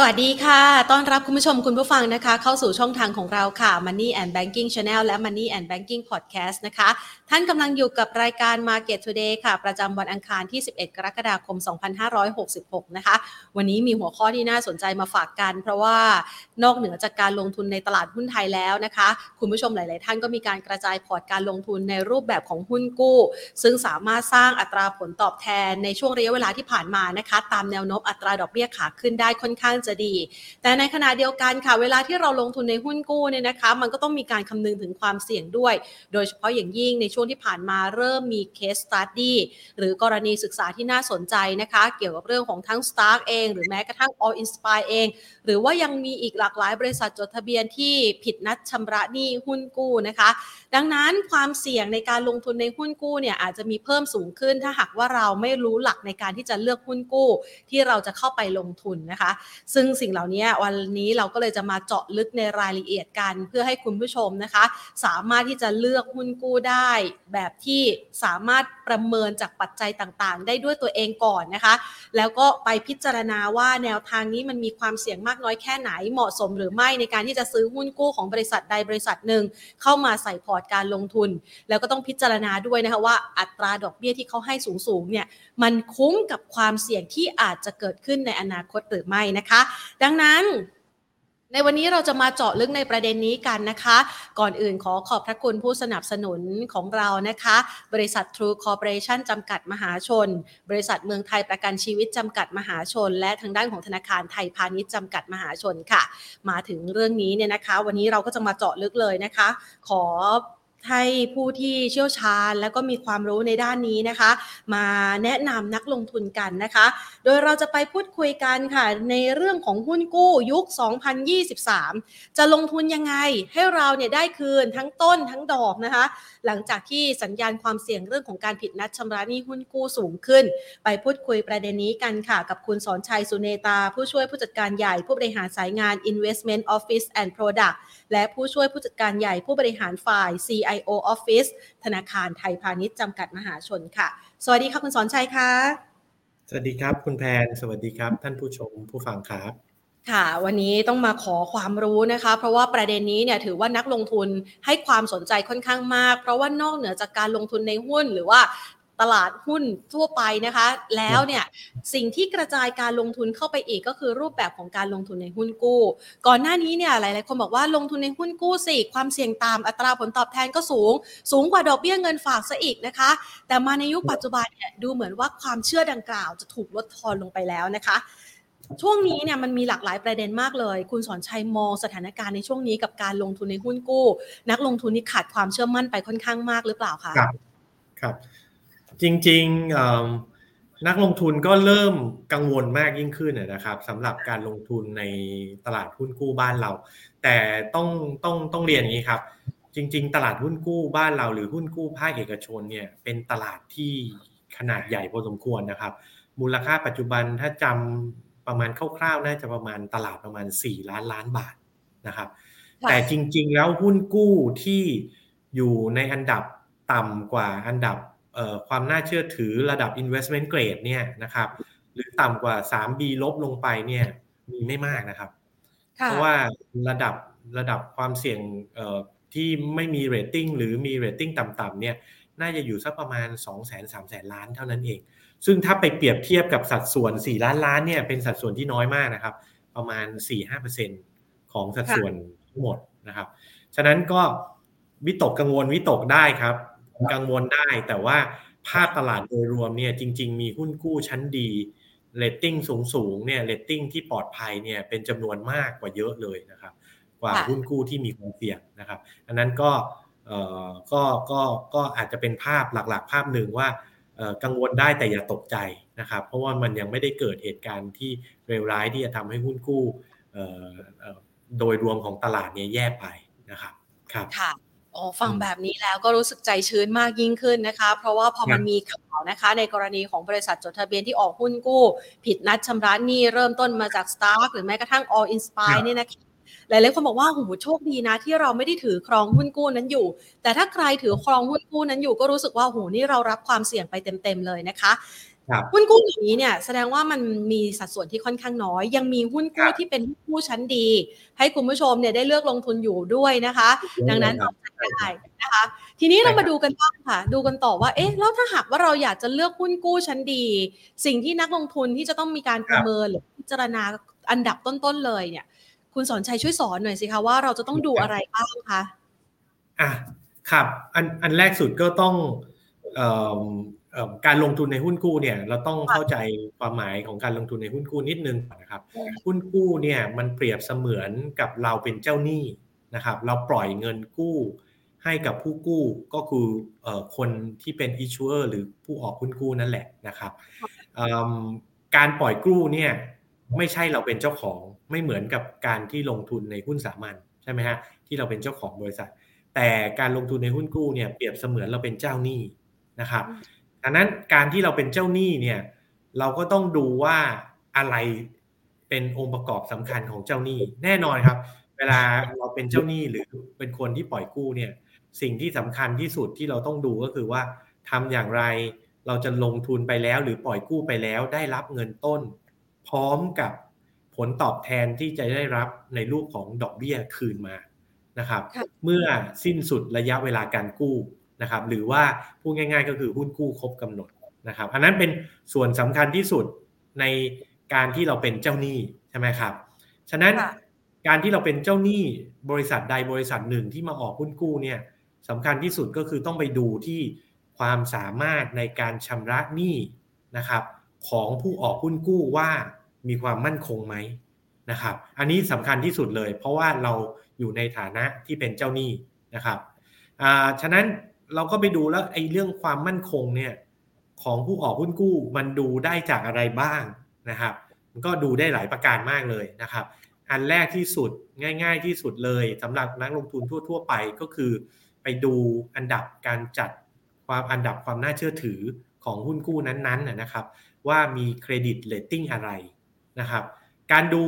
สวัสดีค่ะ ต้อนรับคุณผู้ชมคุณผู้ฟังนะคะ เข้าสู่ช่องทางของเราค่ะ Money and Banking Channel และ Money and Banking Podcast นะคะ ท่านกำลังอยู่กับรายการ Market Today ค่ะ ประจำวันอังคารที่ 11 กรกฎาคม 2566 นะคะ วันนี้มีหัวข้อที่น่าสนใจมาฝากกัน เพราะว่านอกเหนือจากการลงทุนในตลาดหุ้นไทยแล้วนะคะ คุณผู้ชมหลาย ๆ ท่านก็มีการกระจายพอร์ตการลงทุนในรูปแบบของหุ้นกู้ ซึ่งสามารถสร้างอัตราผลตอบแทนในช่วงระยะเวลาที่ผ่านมานะคะ ตามแนวโน้มอัตราดอกเบี้ยขาขึ้นได้ค่อนข้างจะดี แต่ในขณะเดียวกันค่ะ เวลาที่เราลงทุนในหุ้นกู้เนี่ยนะคะ มันก็ต้องมีการคำนึงถึงความเสี่ยงด้วย โดยเฉพาะอย่างยิ่งในช่วงที่ผ่านมาเริ่มมี case study หรือกรณีศึกษาที่น่าสนใจนะคะ เกี่ยวกับเรื่องของทั้ง Stark เอง หรือแม้กระทั่ง All Inspire เอง หรือว่ายังมีอีกหลากหลายบริษัทจดทะเบียนที่ผิดนัดชำระหนี้หุ้นกู้นะคะ ดังนั้นความเสี่ยงในการลงทุนในหุ้นกู้เนี่ยอาจจะมีเพิ่มสูงขึ้น ถ้าหากว่าเราไม่รู้หลักในการที่จะเลือกหุ้นกู้ ที่เราจะเข้าไปลงทุนนะคะ ซึ่งสิ่งเหล่านี้วันนี้เราก็เลยจะมาเจาะลึกในรายละเอียดกัน เพื่อให้คุณผู้ชมนะคะ สามารถที่จะเลือกหุ้นกู้ได้แบบที่สามารถประเมินจากปัจจัยต่างๆ ได้ด้วยตัวเองก่อนนะคะ แล้วก็ไปพิจารณาว่าแนวทางนี้มันมีความเสี่ยงมากน้อยแค่ไหนเหมาะสมหรือไม่ในการที่จะซื้อหุ้นกู้ของบริษัทใดบริษัทหนึ่ง เข้ามาใส่พอร์ตการลงทุน แล้วก็ต้องพิจารณาด้วยนะคะว่าอัตราดอกเบี้ยที่เขาให้สูงๆเนี่ยมันคุ้มกับความเสี่ยงที่อาจจะเกิดขึ้นในอนาคตหรือไม่นะคะ ดังนั้น ในวันนี้เราจะมาเจาะลึกในประเด็นนี้กันนะคะ ก่อนอื่นขอขอบพระคุณผู้สนับสนุนของเรานะคะ บริษัท True Corporation จำกัดมหาชน บริษัทเมืองไทยประกันชีวิตจำกัดมหาชน และทางด้านของธนาคารไทยพาณิชย์จำกัดมหาชนค่ะ มาถึงเรื่องนี้เนี่ยนะคะ วันนี้เราก็จะมาเจาะลึกเลยนะคะ ขอ ให้ผู้ที่เชี่ยวชาญ แล้วก็มีความรู้ในด้านนี้นะคะ มาแนะนำนักลงทุนกันนะคะ โดยเราจะไปพูดคุยกันค่ะ ในเรื่องของหุ้นกู้ยุค 2023 จะลงทุนยังไงให้เราเนี่ยได้คืนทั้งต้นทั้งดอกนะคะ หลังจากที่สัญญาณความเสี่ยงเรื่องของการผิดนัดชำระหนี้หุ้นกู้สูงขึ้น ไปพูดคุยประเด็นนี้กันค่ะ กับคุณสอนชัยสุเนตา ผู้ช่วยผู้จัดการใหญ่ผู้บริหารสายงาน Investment Office and Product และผู้ช่วยผู้จัดการใหญ่ผู้บริหารฝ่าย CIO Office ธนาคารไทยพาณิชย์จำกัดมหาชนค่ะ สวัสดีค่ะคุณสอนชัยค่ะ สวัสดีครับคุณแพน สวัสดีครับ ท่านผู้ชมผู้ฟังครับค่ะวันนี้ต้องมาขอความรู้นะคะ เพราะว่าประเด็นนี้เนี่ยถือว่านักลงทุนให้ความสนใจค่อนข้างมาก เพราะว่านอกเหนือจากการลงทุนในหุ้น หรือว่า ตลาดหุ้นทั่วไปนะคะ แล้วเนี่ยสิ่งที่กระจายการลงทุนเข้าไปอีกก็คือรูปแบบของการลงทุนในหุ้นกู้ ก่อนหน้านี้เนี่ยหลายๆคนบอกว่าลงทุนในหุ้นกู้สิความเสี่ยงตามอัตราผลตอบแทนก็สูง สูงกว่าดอกเบี้ยเงินฝากซะอีกนะคะ แต่มาในยุคปัจจุบันเนี่ยดูเหมือนว่าความเชื่อดังกล่าวจะถูกลดทอนลงไปแล้วนะคะช่วงนี้เนี่ยมันมีหลากหลายประเด็นมากเลย คุณสอนชัยมองสถานการณ์ในช่วงนี้กับการลงทุนในหุ้นกู้ นักลงทุนนี่ขาดความเชื่อมั่นไปค่อนข้างมากหรือเปล่าคะครับครับ จริงๆนักลงทุนก็เริ่มกังวลมากยิ่งขึ้นนะครับสำหรับการลงทุนในตลาดหุ้นกู้บ้านเรา แต่ต้องต้องต้องเรียนอย่างนี้ครับ จริง ๆ ตลาดหุ้นกู้บ้านเราหรือหุ้นกู้ภาคเอกชนเนี่ยเป็นตลาดที่ขนาดใหญ่พอสมควรนะครับ มูลค่าปัจจุบันถ้าจำประมาณคร่าวๆน่าจะประมาณตลาดประมาณ 4 ล้านล้านบาทนะครับ แต่จริง ๆ แล้วหุ้นกู้ที่อยู่ในอันดับต่ำกว่าอันดับ ความน่าเชื่อถือระดับ investment grade เนี่ยนะครับหรือต่ำกว่า 3B ลบลงไปเนี่ยมีไม่มากนะครับ เพราะว่าระดับระดับความเสี่ยงที่ไม่มีเรตติ้งหรือมีเรตติ้งต่ำๆเนี่ยน่าจะอยู่สักประมาณ 2 0 0 0 0 0 3 0 0ล้านเท่านั้นเอง ซึ่งถ้าไปเปรียบเทียบกับสัดส่วน 4 ล้านล้านเนี่ยเป็นสัดส่วนที่น้อยมากนะครับ ประมาณ 4-5%ของสัดส่วนทั้งหมดนะครับ ฉะนั้นก็วิตกกังวลวิตกได้ครับ กังวลได้ แต่ว่าภาพตลาดโดยรวมเนี่ยจริง ๆ มีหุ้นกู้ชั้นดีเรตติ้งสูงๆเนี่ยเรตติ้งที่ปลอดภัยเนี่ยเป็นจำนวนมากกว่าเยอะเลยนะครับ กว่าหุ้นกู้ที่มีความเสี่ยงนะครับ อันนั้นก็เอ่อก็ก็ก็อาจจะเป็นภาพหลักๆ ภาพหนึ่งว่ากังวลได้แต่อย่าตกใจนะครับ เพราะว่ามันยังไม่ได้เกิดเหตุการณ์ที่เลวร้ายที่จะทำให้หุ้นกู้โดยรวมของตลาดเนี่ยแย่ไปนะครับครับค่ะ อ๋อฟังแบบนี้แล้วก็รู้สึกใจชื้นมากยิ่งขึ้นนะคะ เพราะว่าพอมันมีข่าวนะคะ ในกรณีของบริษัทจดทะเบียนที่ออกหุ้นกู้ ผิดนัดชำระหนี้เริ่มต้นมาจาก Stark หรือแม้กระทั่ง All Inspire นี่นะคะหลายๆคนบอกว่าโอ้โหโชคดีนะ ที่เราไม่ได้ถือครองหุ้นกู้นั้นอยู่ แต่ถ้าใครถือครองหุ้นกู้นั้นอยู่ก็รู้สึกว่าโอ้โหนี่เรารับความเสี่ยงไปเต็มๆเลยนะคะครับ หุ้นกู้อย่างนี้เนี่ยแสดงว่ามันมีสัดส่วนที่ค่อนข้างน้อย ยังมีหุ้นครักู้บที่เป็นหุ้นกู้ชั้นดี ให้คุณผู้ชมเนี่ยได้เลือกลงทุนอยู่ด้วยนะคะ ดังนั้นครับเอาใจได้นะคะ ทีนี้ใช่เราครัมาบดูกันบ้างค่ะ ดูกันต่อว่าเอ๊ะแล้วถ้าหากว่าเราอยากจะเลือกหุ้นกู้ชั้นดี สิ่งที่นักลงทุนที่จะต้องมีการประเมินหรือพิจารณาอันดับต้นๆเลยเนี่ย คุณสอนชัยช่วยสอนหน่อยสิคะว่าเราจะต้องดูอะไรบ้างคะอะครับอันอันแรกสุดก็ต้องเอ่อเอ่อ การลงทุนในหุ้นกู้เนี่ยเราต้องเข้าใจความหมายของการลงทุนในหุ้นกู้นิดนึงก่อนนะครับ หุ้นกู้เนี่ยมันเปรียบเสมือนกับเราเป็นเจ้าหนี้นะครับ เราปล่อยเงินกู้ให้กับผู้กู้ก็คือเอ่อคนที่เป็น issuer หรือผู้ออกหุ้นกู้นั่นแหละนะครับเอิ่มการปล่อยกู้เนี่ยไม่ใช่เราเป็นเจ้าของไม่เหมือนกับการที่ลงทุนในหุ้นสามัญใช่ไหมฮะที่เราเป็นเจ้าของบริษัท แต่การลงทุนในหุ้นกู้เนี่ยเปรียบเสมือนเราเป็นเจ้าหนี้นะครับ ดังนั้นการที่เราเป็นเจ้าหนี้เนี่ย เราก็ต้องดูว่าอะไรเป็นองค์ประกอบสำคัญของเจ้าหนี้แน่นอนครับ เวลาเราเป็นเจ้าหนี้หรือเป็นคนที่ปล่อยกู้เนี่ย สิ่งที่สำคัญที่สุดที่เราต้องดูก็คือว่าทำอย่างไรเราจะลงทุนไปแล้วหรือปล่อยกู้ไปแล้วได้รับเงินต้น พร้อมกับผลตอบแทนที่จะได้รับในรูปของดอกเบี้ยคืนมานะครับค่ะเมื่อสิ้นสุดระยะเวลาการกู้ นะครับหรือว่าพูดง่าย ๆ ก็คือหุ้นกู้ครบกำหนดนะครับอันนั้นเป็นส่วนสำคัญที่สุดในการที่เราเป็นเจ้าหนี้ใช่ไหมครับฉะนั้นค่ะการที่เราเป็นเจ้าหนี้บริษัทใดบริษัทหนึ่งที่มาออกหุ้นกู้เนี่ยสำคัญที่สุดก็คือต้องไปดูที่ความสามารถในการชำระหนี้นะครับของผู้ออกหุ้นกู้ว่ามีความมั่นคงไหมนะครับ อันนี้สำคัญที่สุดเลย เพราะว่าเราอยู่ในฐานะที่เป็นเจ้าหนี้นะครับอ่าฉะนั้น เราก็ไปดูแล้วไอ้เรื่องความมั่นคงเนี่ยของผู้ออกหุ้นกู้มันดูได้จากอะไรบ้างนะครับ มันก็ดูได้หลายประการมากเลยนะครับ อันแรกที่สุดง่าย ๆที่สุดเลยสำหรับนักลงทุนทั่ว ๆ ไปก็คือ ไปดูอันดับการจัดความอันดับความน่าเชื่อถือของหุ้นกู้นั้นๆนะนะครับ ว่ามีเครดิตเรตติ้งอะไรนะครับ การดู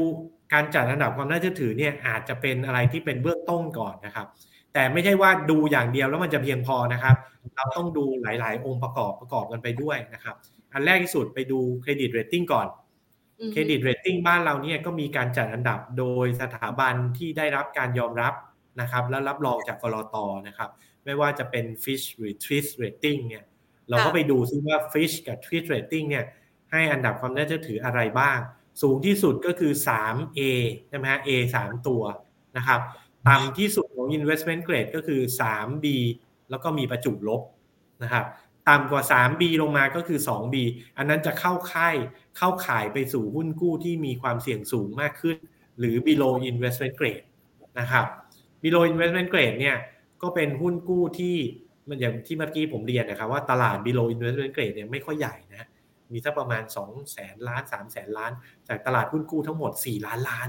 การจัดอันดับความน่าเชื่อถือเนี่ยอาจจะเป็นอะไรที่เป็นเบื้องต้นก่อนนะครับ แต่ไม่ใช่ว่าดูอย่างเดียวแล้วมันจะเพียงพอนะครับ เราต้องดูหลาย ๆ องค์ประกอบประกอบกันไปด้วยนะครับ อันแรกที่สุดไปดูเครดิตเรตติ้งก่อนอืมเครดิตเรตติ้งบ้านเราเนี่ยก็มีการจัดอันดับโดยสถาบันที่ได้รับการยอมรับนะครับ และรับรองจากกรอตนะครับ ไม่ว่าจะเป็น Fish หรือ Twist Rating เนี่ย เราก็ค่ะไปดูซิว่า Fish กับ Twist Rating เนี่ย ให้อันดับความน่าเชื่อถืออะไรบ้าง สูงที่สุดก็คือ 3A ใช่ไหมฮะ A 3 ตัวนะครับ ต่ำที่สุดของ investment grade ก็คือ 3B แล้วก็มีประจุลบนะครับต่ำกว่า 3B ลงมาก็คือ 2B อันนั้นจะเข้าค่ายเข้าข่ายไปสู่หุ้นกู้ที่มีความเสี่ยงสูงมากขึ้น หรือ below investment grade นะครับ below investment grade เนี่ยก็เป็นหุ้นกู้ที่มันอย่างที่เมื่อกี้ผมเรียนนะครับว่าตลาด below investment grade เนี่ยไม่ค่อยใหญ่นะมีสักประมาณ2แสนล้าน3แสนล้าน จากตลาดหุ้นกู้ทั้งหมด 4 ล้านล้าน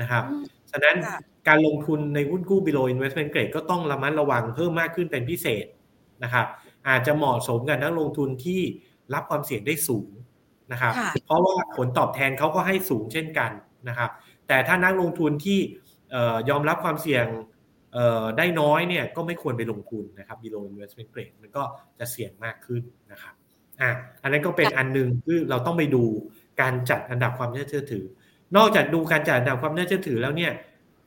นะครับอืมฉะนั้นค่ะ การลงทุนในหุ้นกู้ below investment grade ก็ต้องระมัดระวังเพิ่มมากขึ้นเป็นพิเศษนะครับ อาจจะเหมาะสมกับนักลงทุนที่รับความเสี่ยงได้สูงนะครับค่ะเพราะว่าผลตอบแทนเขาก็ให้สูงเช่นกันนะครับ แต่ถ้านักลงทุนที่เอ่อยอมรับความเสี่ยงเอ่อได้น้อยเนี่ยก็ไม่ควรไปลงทุนนะครับ below investment grade มันก็จะเสี่ยงมากขึ้นนะครับอะอันนั้นก็เป็นอันหนึ่งที่เราต้องไปดูการจัดอันดับความน่าเชื่อถือ นอกจากดูการจัดอันดับความน่าเชื่อถือแล้วเนี่ย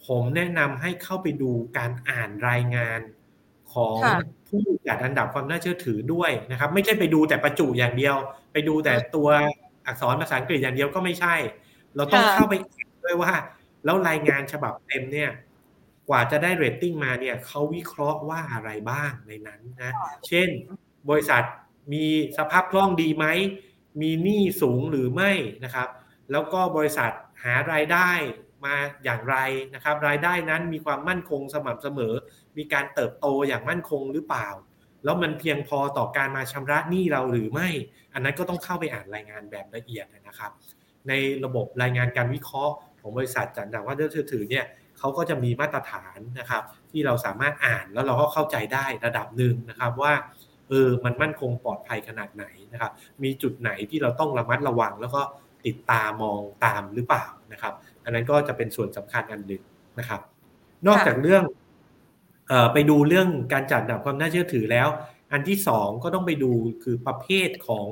ผมแนะนำให้เข้าไปดูการอ่านรายงานของค่ะผู้จัดอันดับความน่าเชื่อถือด้วยนะครับ ไม่ใช่ไปดูแต่ประจุอย่างเดียว ไปดูแต่ตัวอักษรภาษาอังกฤษอย่างเดียวก็ไม่ใช่ เราต้องค่ะเข้าไปอ่านด้วยว่า แล้วรายงานฉบับเต็มเนี่ย กว่าจะได้เรตติ้งมาเนี่ยเขาวิเคราะห์ว่าอะไรบ้างในนั้นนะ เช่น บริษัทมีสภาพคล่องดีไหม มีหนี้สูงหรือไม่นะครับ แล้วก็บริษัทหารายได้ มาอย่างไรนะครับ รายได้นั้นมีความมั่นคงสม่ำเสมอ มีการเติบโตอย่างมั่นคงหรือเปล่า แล้วมันเพียงพอต่อการมาชำระหนี้เราหรือไม่ อันนั้นก็ต้องเข้าไปอ่านรายงานแบบละเอียดนะครับ ในระบบรายงานการวิเคราะห์ของบริษัทจัดดังว่าเชื่อถือเนี่ยเขาก็จะมีมาตรฐานนะครับ ที่เราสามารถอ่านแล้วเราก็เข้าใจได้ระดับหนึ่งนะครับว่าเออมันมั่นคงปลอดภัยขนาดไหนนะครับ มีจุดไหนที่เราต้องระมัดระวังแล้วก็ติดตามองตามหรือเปล่านะครับ อันนั้นก็จะเป็นส่วนสำคัญอันหนึ่งนะครับ นอกจากเรื่องเอไปดูเรื่องการจัดดับความน่าเชื่อถือแล้ว อันที่สองก็ต้องไปดูคือประเภทของ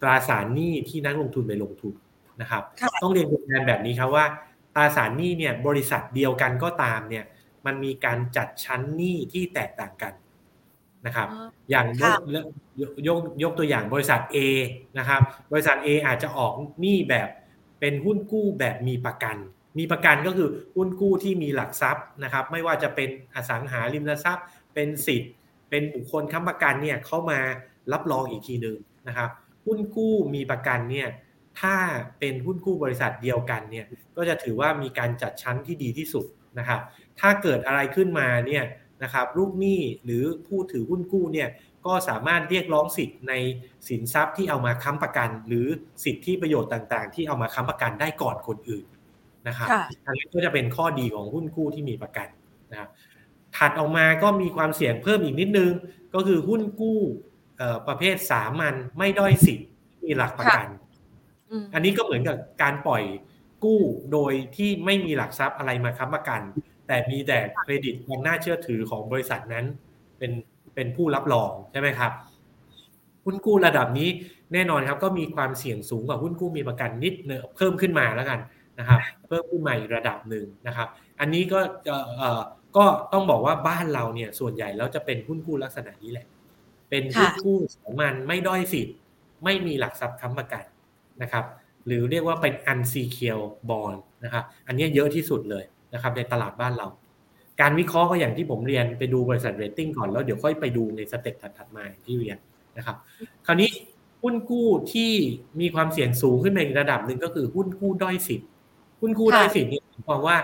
ตราสารหนี้ที่นักลงทุนไปลงทุนนะครับ ต้องเรียนคุณแทนแบบนี้ครับว่าตราสารหนี้เนี่ยบริษัทเดียวกันก็ตามเนี่ยมันมีการจัดชั้นหนี้ที่แตกต่างกันนะครับ อย่างยกยกยกตัวอย่างบริษัท A นะครับ บริษัท A อาจจะออกหนี้แบบ เป็นหุ้นกู้แบบมีประกัน มีประกันก็คือหุ้นกู้ที่มีหลักทรัพย์นะครับ ไม่ว่าจะเป็นอสังหาริมทรัพย์ เป็นสิทธิ์ เป็นบุคคลค้ำประกันเนี่ยเข้ามารับรองอีกทีหนึ่งนะครับ หุ้นกู้มีประกันเนี่ยถ้าเป็นหุ้นกู้บริษัทเดียวกันเนี่ยก็จะถือว่ามีการจัดชั้นที่ดีที่สุดนะครับ ถ้าเกิดอะไรขึ้นมาเนี่ยนะครับลูกหนี้หรือผู้ถือหุ้นกู้เนี่ย ก็สามารถเรียกร้องสิทธิ์ในสินทรัพย์ที่เอามาค้ำประกัน หรือสิทธิประโยชน์ต่างๆ ที่เอามาค้ำประกันได้ก่อนคนอื่นนะครับอันนี้ก็จะเป็นข้อดีของหุ้นกู้ที่มีประกันนะครับถัดออกมาก็มีความเสี่ยงเพิ่มอีกนิดนึง ก็คือหุ้นกู้ประเภทสามัญไม่ด้อยสิทธิ์มีหลักประกัน อันนี้ก็เหมือนกับการปล่อยกู้โดยที่ไม่มีหลักทรัพย์อะไรมาค้ำประกัน แต่มีแต่เครดิตความน่าเชื่อถือของบริษัทนั้น เป็น เป็นผู้รับรองใช่ไหมครับหุ้นกู้ระดับนี้แน่นอนครับก็มีความเสี่ยงสูงกว่าหุ้นกู้มีประกันนิดเนเพิ่มขึ้นมาแล้วกันนะครับเพิ่มขึ้นมาอีกระดับหนึ่งนะครับ อันนี้ก็เอ่อก็ต้องบอกว่าบ้านเราเนี่ยส่วนใหญ่แล้วจะเป็นหุ้นกู้ลักษณะนี้แหละ เป็นหุ้นกู้สามัญไม่ด้อยสิทธิ์ ไม่มีหลักทรัพย์ค้ำประกันนะครับ หรือเรียกว่าเป็น unsecured bond นะครับอันนี้เยอะที่สุดเลยนะครับในตลาดบ้านเรา การวิเคราะห์ก็อย่างที่ผมเรียนไปดูบริษัทเรตติ้งก่อนแล้วเดี๋ยวค่อยไปดูใน step ถัดๆมาที่เรียนนะครับ คราวนี้หุ้นกู้ที่มีความเสี่ยงสูงขึ้นในระดับหนึ่งก็คือหุ้นกู้ด้อยสิทธิ์หุ้นกู้ด้อยสิทธิ์นี่หมายความว่า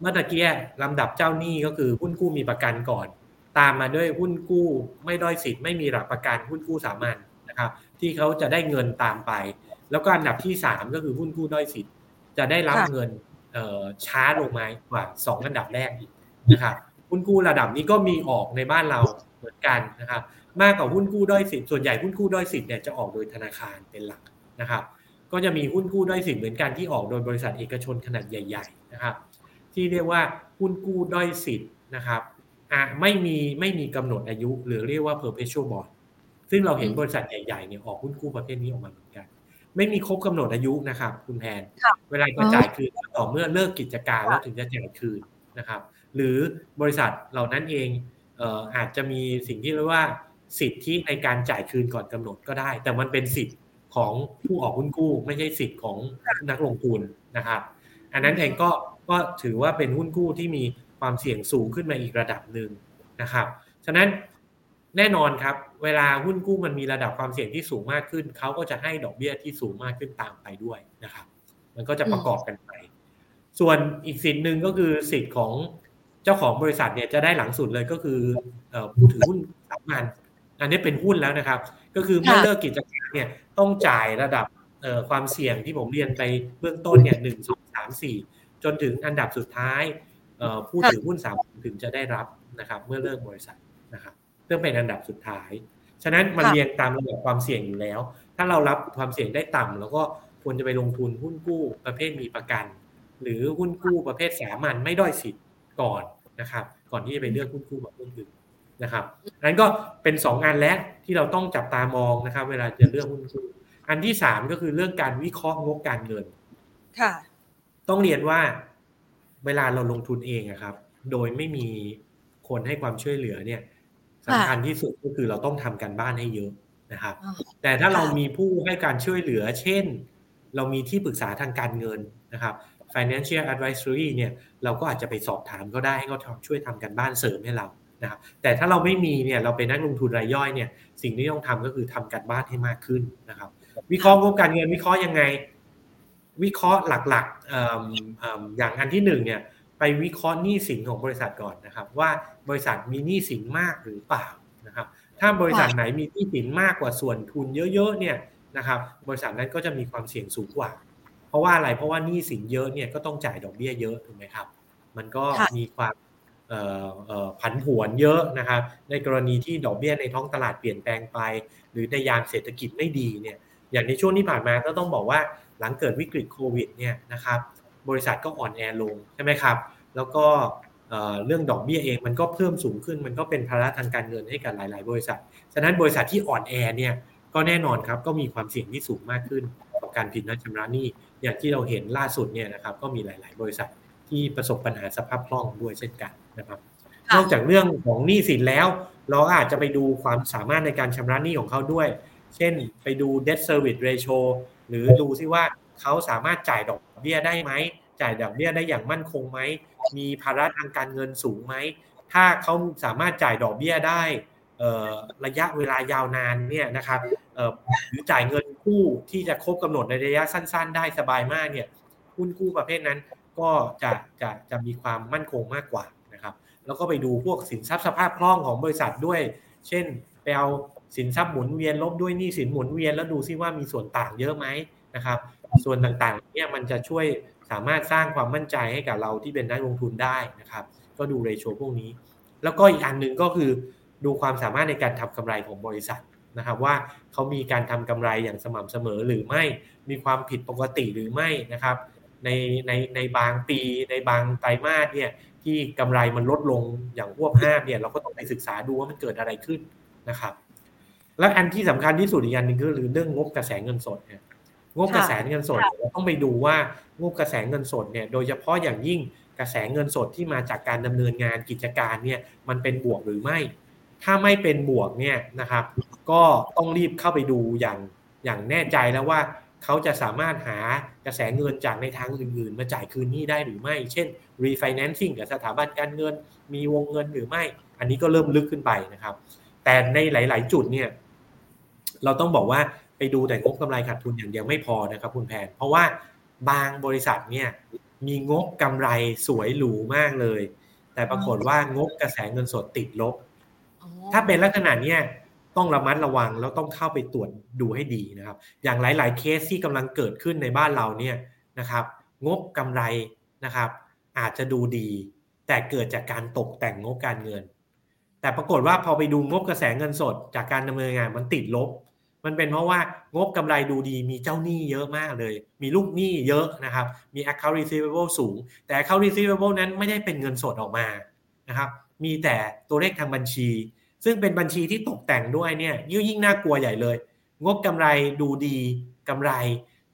เมื่อตะกี้ลำดับเจ้าหนี้ก็คือหุ้นกู้มีประกันก่อน ตามมาด้วยหุ้นกู้ไม่ด้อยสิทธิ์ไม่มีหลักประกันหุ้นกู้สามัญนะครับ ที่เขาจะได้เงินตามไป แล้วก็อันดับที่สามก็คือหุ้นกู้ด้อยสิทธิ์จะได้รับเงินช้าลงมากว่าสองอันดับแรกอีก นะครับหุ้นกู้ระดับนี้ก็มีออกในบ้านเราเหมือนกันนะครับมากกว่าหุ้นกู้ด้อยสิทธิ์ส่วนใหญ่หุ้นกู้ด้อยสิทธิ์เนี่ยจะออกโดยธนาคารเป็นหลักนะครับ ก็จะมีหุ้นกู้ด้อยสิทธิ์เหมือนกันที่ออกโดยบริษัทเอกชนขนาดใหญ่ๆนะครับ ที่เรียกว่าหุ้นกู้ด้อยสิทธิ์นะครับอะไม่มีไม่มีกำหนดอายุ หรือเรียกว่า perpetual bond ซึ่งเราเห็นบริษัทใหญ่ๆเนี่ยออกหุ้นกู้ประเภทนี้ออกมาเหมือนกัน ไม่มีครบกำหนดอายุนะครับ คุณแพนเวลาจะจ่ายคืนต่อเมื่อเลิกกิจการแล้วถึงจะจ่ายคืนนะครับ หรือบริษัทเหล่านั้นเองอาจจะมีสิ่งที่เรียกว่าสิทธิในการจ่ายคืนก่อนกำหนดก็ได้ แต่มันเป็นสิทธิของผู้ออกหุ้นกู้ ไม่ใช่สิทธิของนักลงทุนนะครับ อันนั้นเองก็ก็ถือว่าเป็นหุ้นกู้ที่มีความเสี่ยงสูงขึ้นมาอีกระดับหนึ่งนะครับ ฉะนั้นแน่นอนครับ เวลาหุ้นกู้มันมีระดับความเสี่ยงที่สูงมากขึ้น เขาก็จะให้ดอกเบี้ยที่สูงมากขึ้นตามไปด้วยนะครับ มันก็จะประกอบกันไป ส่วนอีกสิทธิ์หนึ่งก็คือสิทธิ์ของ จ้าของบริษัทเนี่ยจะได้หลังสุดเลยก็คือผู้ถือหุ้นสามัญอันนี้เป็นหุ้นแล้วนะครับ ก็คือเมื่อเลิกกิจการเนี่ยต้องจ่ายระดับความเสี่ยงที่ผมเรียนไปเบื้องต้นเนี่ยหนึ่งสองสามสี่จนถึงอันดับสุดท้ายผู้ถือหุ้นสามถึงจะได้รับนะครับเมื่อเลิกบริษัทนะครับพื่อเป็นอันดับสุดท้าย ฉะนั้นมันเรียงตามระดับความเสี่ยงอยู่แล้ว ถ้าเรารับความเสี่ยงได้ต่ำแล้วก็ควรจะไปลงทุนหุ้นกู้ประเภทมีประกัน หรือหุ้นกู้ประเภทสามัญไม่ด้อยสิทธิ์ ก่อนนะครับ ก่อนที่จะไปเลือกหุ้นกู้แบบหุ้นอื่นนะครับนั้นก็เป็น2งงานแรกที่เราต้องจับตามองนะครับ เวลาจะเลือกหุ้นกู้อันที่สามก็คือเรื่องการวิเคราะห์งบการเงินค่ะ ต้องเรียนว่าเวลาเราลงทุนเองครับ โดยไม่มีคนให้ความช่วยเหลือเนี่ยสำคัญที่สุดก็คือเราต้องทำการบ้านให้เยอะนะครับ แต่ถ้าเรามีผู้ให้การช่วยเหลือ เช่น เรามีที่ปรึกษาทางการเงินนะครับ financial advisory เนี่ยเราก็อาจจะไปสอบถามก็ได้ให้เขาช่วยทำการบ้านเสริมให้เรานะครับแต่ถ้าเราไม่มีเนี่ยเราเป็นนักลงทุนรายย่อยเนี่ยสิ่งที่ต้องทำก็คือทำการบ้านให้มากขึ้นนะครับวิเคราะห์งบการเงินวิเคราะห์ยังไง วิเคราะห์หลักๆอย่างอันที่หนึ่งเนี่ยไปวิเคราะห์หนี้สินของบริษัทก่อนนะครับ ว่าบริษัทมีหนี้สินมากหรือเปล่านะครับถ้าบริษัทไหนมีหนี้สินมากกว่าส่วนทุนเยอะๆเนี่ยนะครับบริษัทนั้นก็จะมีความเสี่ยงสูงกว่า เพราะว่าอะไรเพราะว่าหนี้สินเยอะเนี่ยก็ต้องจ่ายดอกเบี้ยเยอะถูกไหมครับ มันก็มีความผันผวนเยอะนะครับ ในกรณีที่ดอกเบี้ยในท้องตลาดเปลี่ยนแปลงไป หรือในยามเศรษฐกิจไม่ดีเนี่ยอย่างในช่วงที่ผ่านมาก็ต้องบอกว่าหลังเกิดวิกฤตโควิดเนี่ยนะครับบริษัทก็อ่อนแอลงใช่ไหมครับ แล้วก็เรื่องดอกเบี้ยเองมันก็เพิ่มสูงขึ้นมันก็เป็นภาระทางการเงินให้กับหลาย ๆ บริษัท ฉะนั้นบริษัทที่อ่อนแอเนี่ยก็แน่นอนครับก็มีความเสี่ยงที่สูงมากขึ้นกับการผิดนัดชำระหนี้ อย่างที่เราเห็นล่าสุดเนี่ยนะครับก็มีหลาย ๆ บริษัทที่ประสบปัญหาสภาพคล่องด้วยเช่นกันนะครับ นอกจากเรื่องของหนี้สินแล้ว เราอาจจะไปดูความสามารถในการชำระหนี้ของเขาด้วย เช่นไปดู debt service ratio หรือดูซิว่าเขาสามารถจ่ายดอกเบี้ยได้ไหม จ่ายดอกเบี้ยได้อย่างมั่นคงไหม มีภาระทางการเงินสูงไหม ถ้าเขาสามารถจ่ายดอกเบี้ยได้ ระยะเวลายาวนานเนี่ยนะครับหรือจ่ายเงินกู้ที่จะครบกำหนดในระยะสั้น ๆ ได้สบายมากเนี่ยหุ้นกู้ประเภทนั้นก็จะจะจะมีความมั่นคงมากกว่านะครับ แล้วก็ไปดูพวกสินทรัพย์สภาพคล่องของบริษัทด้วย เช่นไปเอาสินทรัพย์หมุนเวียนลบด้วยหนี้สินหมุนเวียนแล้วดูซิว่ามีส่วนต่างเยอะไหมนะครับ ส่วนต่างๆเนี่ยมันจะช่วยสามารถสร้างความมั่นใจให้กับเราที่เป็นนักลงทุนได้นะครับ ก็ดูเรโชพวกนี้ แล้วก็อีกอันหนึ่งก็คือ ดูความสามารถในการทำกำไรของบริษัทนะครับว่าเขามีการทำกำไรอย่างสม่ำเสมอหรือไม่มีความผิดปกติหรือไม่นะครับ ในในในบางปีในบางไตรมาสเนี่ยที่กำไรมันลดลงอย่างพวกห้ามเนี่ยเราก็ต้องไปศึกษาดูว่ามันเกิดอะไรขึ้นนะครับ และอันที่สำคัญที่สุดอีกอันหนึ่งก็คือเรื่องงบกระแสเงินสดเนี่ยงบกระแสเงินสดเราต้องไปดูว่างบกระแสเงินสดเนี่ยโดยเฉพาะอย่างยิ่งกระแสเงินสดที่มาจากการดำเนินงานกิจการเนี่ยมันเป็นบวกหรือไม่ ถ้าไม่เป็นบวกเนี่ยนะครับ ก็ต้องรีบเข้าไปดูอย่างอย่างแน่ใจแล้วว่าเขาจะสามารถหากระแสเงินจากในทางอื่น ๆ มาจ่ายคืนนี้ได้หรือไม่ เช่น refinancing กับสถาบันการเงิน มีวงเงินหรือไม่ อันนี้ก็เริ่มลึกขึ้นไปนะครับ แต่ในหลาย ๆ จุดเนี่ย เราต้องบอกว่าไปดูแต่งบกำไรขาดทุนอย่างเดียวไม่พอนะครับคุณแพน เพราะว่าบางบริษัทเนี่ยมีงบกำไรสวยหรูมากเลย แต่ปรากฏว่างบกระแสเงินสดติดลบ ถ้าเป็นลักษณะเนี้ยต้องระมัดระวังแล้วต้องเข้าไปตรวจดูให้ดีนะครับ อย่างหลาย ๆ เคสที่กำลังเกิดขึ้นในบ้านเราเนี่ยนะครับ งบกำไรนะครับ อาจจะดูดี แต่เกิดจากการตกแต่งงบการเงิน แต่ปรากฏว่าพอไปดูงบกระแสเงินสด จากการดำเนินงานมันติดลบ มันเป็นเพราะว่างบกำไรดูดี มีเจ้าหนี้เยอะมากเลย มีลูกหนี้เยอะนะครับ มี account receivable สูง แต่ account receivable นั้นไม่ได้เป็นเงินสดออกมานะครับ มีแต่ตัวเลขทางบัญชี ซึ่งเป็นบัญชีที่ตกแต่งด้วยเนี่ยยิ่งน่ากลัวใหญ่เลย งบกำไรดูดีกำไร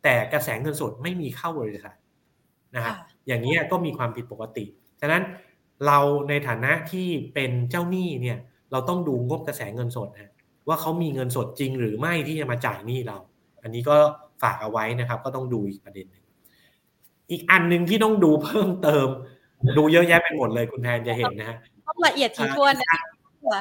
แต่กระแสเงินสดไม่มีเข้าบริษัทนะครับอย่างนี้ก็มีความผิดปกติ ฉะนั้นเราในฐานะที่เป็นเจ้าหนี้เนี่ยเราต้องดูงบกระแสเงินสดนะว่าเขามีเงินสดจริงหรือไม่ที่จะมาจ่ายหนี้เรา อันนี้ก็ฝากเอาไว้นะครับ ก็ต้องดูอีกประเด็นหนึ่งอีกอันหนึ่งที่ต้องดูเพิ่มเติม ดูเยอะแยะไปหมดเลยคุณแทนจะเห็นนะฮะ ต้องละเอียดถี่ถ้วนนะ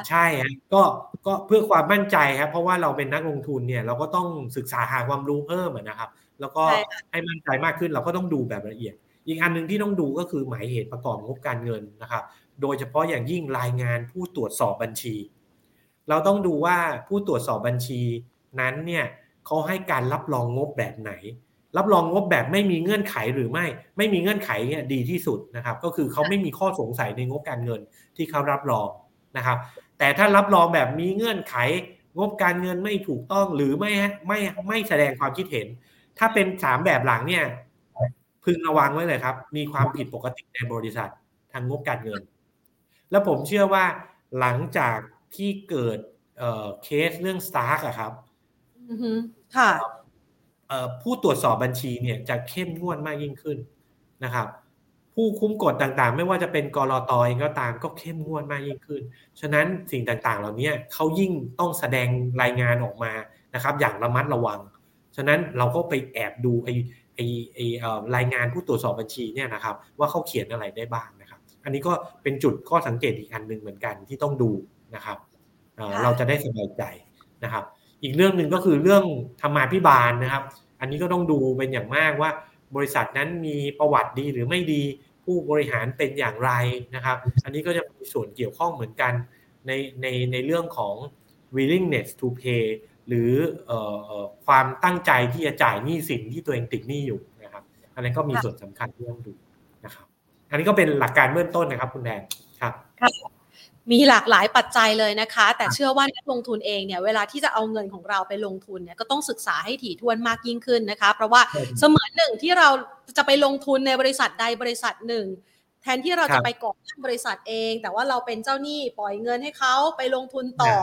ใช่ฮะก็ก็เพื่อความมั่นใจครับ เพราะว่าเราเป็นนักลงทุนเนี่ย เราก็ต้องศึกษาหาความรู้เพิ่มนะครับ แล้วก็ให้มั่นใจมากขึ้นเราก็ต้องดูแบบละเอียด อีกอันหนึ่งที่ต้องดูก็คือหมายเหตุประกอบงบการเงินนะครับ โดยเฉพาะอย่างยิ่งรายงานผู้ตรวจสอบบัญชี เราต้องดูว่าผู้ตรวจสอบบัญชีนั้นเนี่ยเขาให้การรับรองงบแบบไหน รับรองงบแบบไม่มีเงื่อนไขหรือไม่ ไม่มีเงื่อนไขเนี่ยดีที่สุดนะครับ ก็คือเขาไม่มีข้อสงสัยในงบการเงินที่เขารับรองนะครับ แต่ถ้ารับรองแบบมีเงื่อนไข งบการเงินไม่ถูกต้องหรือไม่ไม่ไม่แสดงความคิดเห็น ถ้าเป็นสามแบบหลังเนี่ยพึงระวังไว้เลยครับ มีความผิดปกติในบริษัททางงบการเงิน แล้วผมเชื่อว่าหลังจากที่เกิดเคสเรื่องสตาร์กอะครับค่ะ ผู้ตรวจสอบบัญชีเนี่ยจะเข้มงวดมากยิ่งขึ้นนะครับ ผู้คุ้มกฎต่างๆ ไม่ว่าจะเป็นกรอตเองก็ตามก็เข้มงวดมากยิ่งขึ้น ฉะนั้นสิ่งต่างๆ เหล่านี้เขายิ่งต้องแสดงรายงานออกมานะครับ อย่างระมัดระวัง ฉะนั้นเราก็ไปแอบดูไอ้ไอ้ไอ้รายงานผู้ตรวจสอบบัญชีเนี่ยนะครับ ว่าเขาเขียนอะไรได้บ้างนะครับ อันนี้ก็เป็นจุดข้อสังเกตอีกอันหนึ่งเหมือนกันที่ต้องดูนะครับเราจะได้สบายใจนะครับ อีกเรื่องหนึ่งก็คือเรื่องธรรมาภิบาลนะครับ อันนี้ก็ต้องดูเป็นอย่างมากว่า บริษัทนั้นมีประวัติดีหรือไม่ดีผู้บริหารเป็นอย่างไรนะครับ อันนี้ก็จะมีส่วนเกี่ยวข้องเหมือนกันในในในเรื่องของ willingness to pay หรือความตั้งใจที่จะจ่ายหนี้สินที่ตัวเองติดหนี้อยู่นะครับ อันนี้ก็มีส่วนสำคัญที่ต้องดูนะครับ อันนี้ก็เป็นหลักการเบื้องต้นนะครับคุณแดนครับ มีหลากหลายปัจจัยเลยนะคะ แต่เชื่อว่านักลงทุนเองเนี่ยเวลาที่จะเอาเงินของเราไปลงทุนเนี่ยก็ต้องศึกษาให้ถี่ถ้วนมากยิ่งขึ้นนะคะ เพราะว่าเสมือนหนึ่งที่เราจะไปลงทุนในบริษัทใดบริษัทหนึ่ง แทแทนที่เราครัจะบไปก่อตั้งบริษัทเอง แต่ว่าเราเป็นเจ้าหนี้ปล่อยเงินให้เขาไปลงทุนต่อ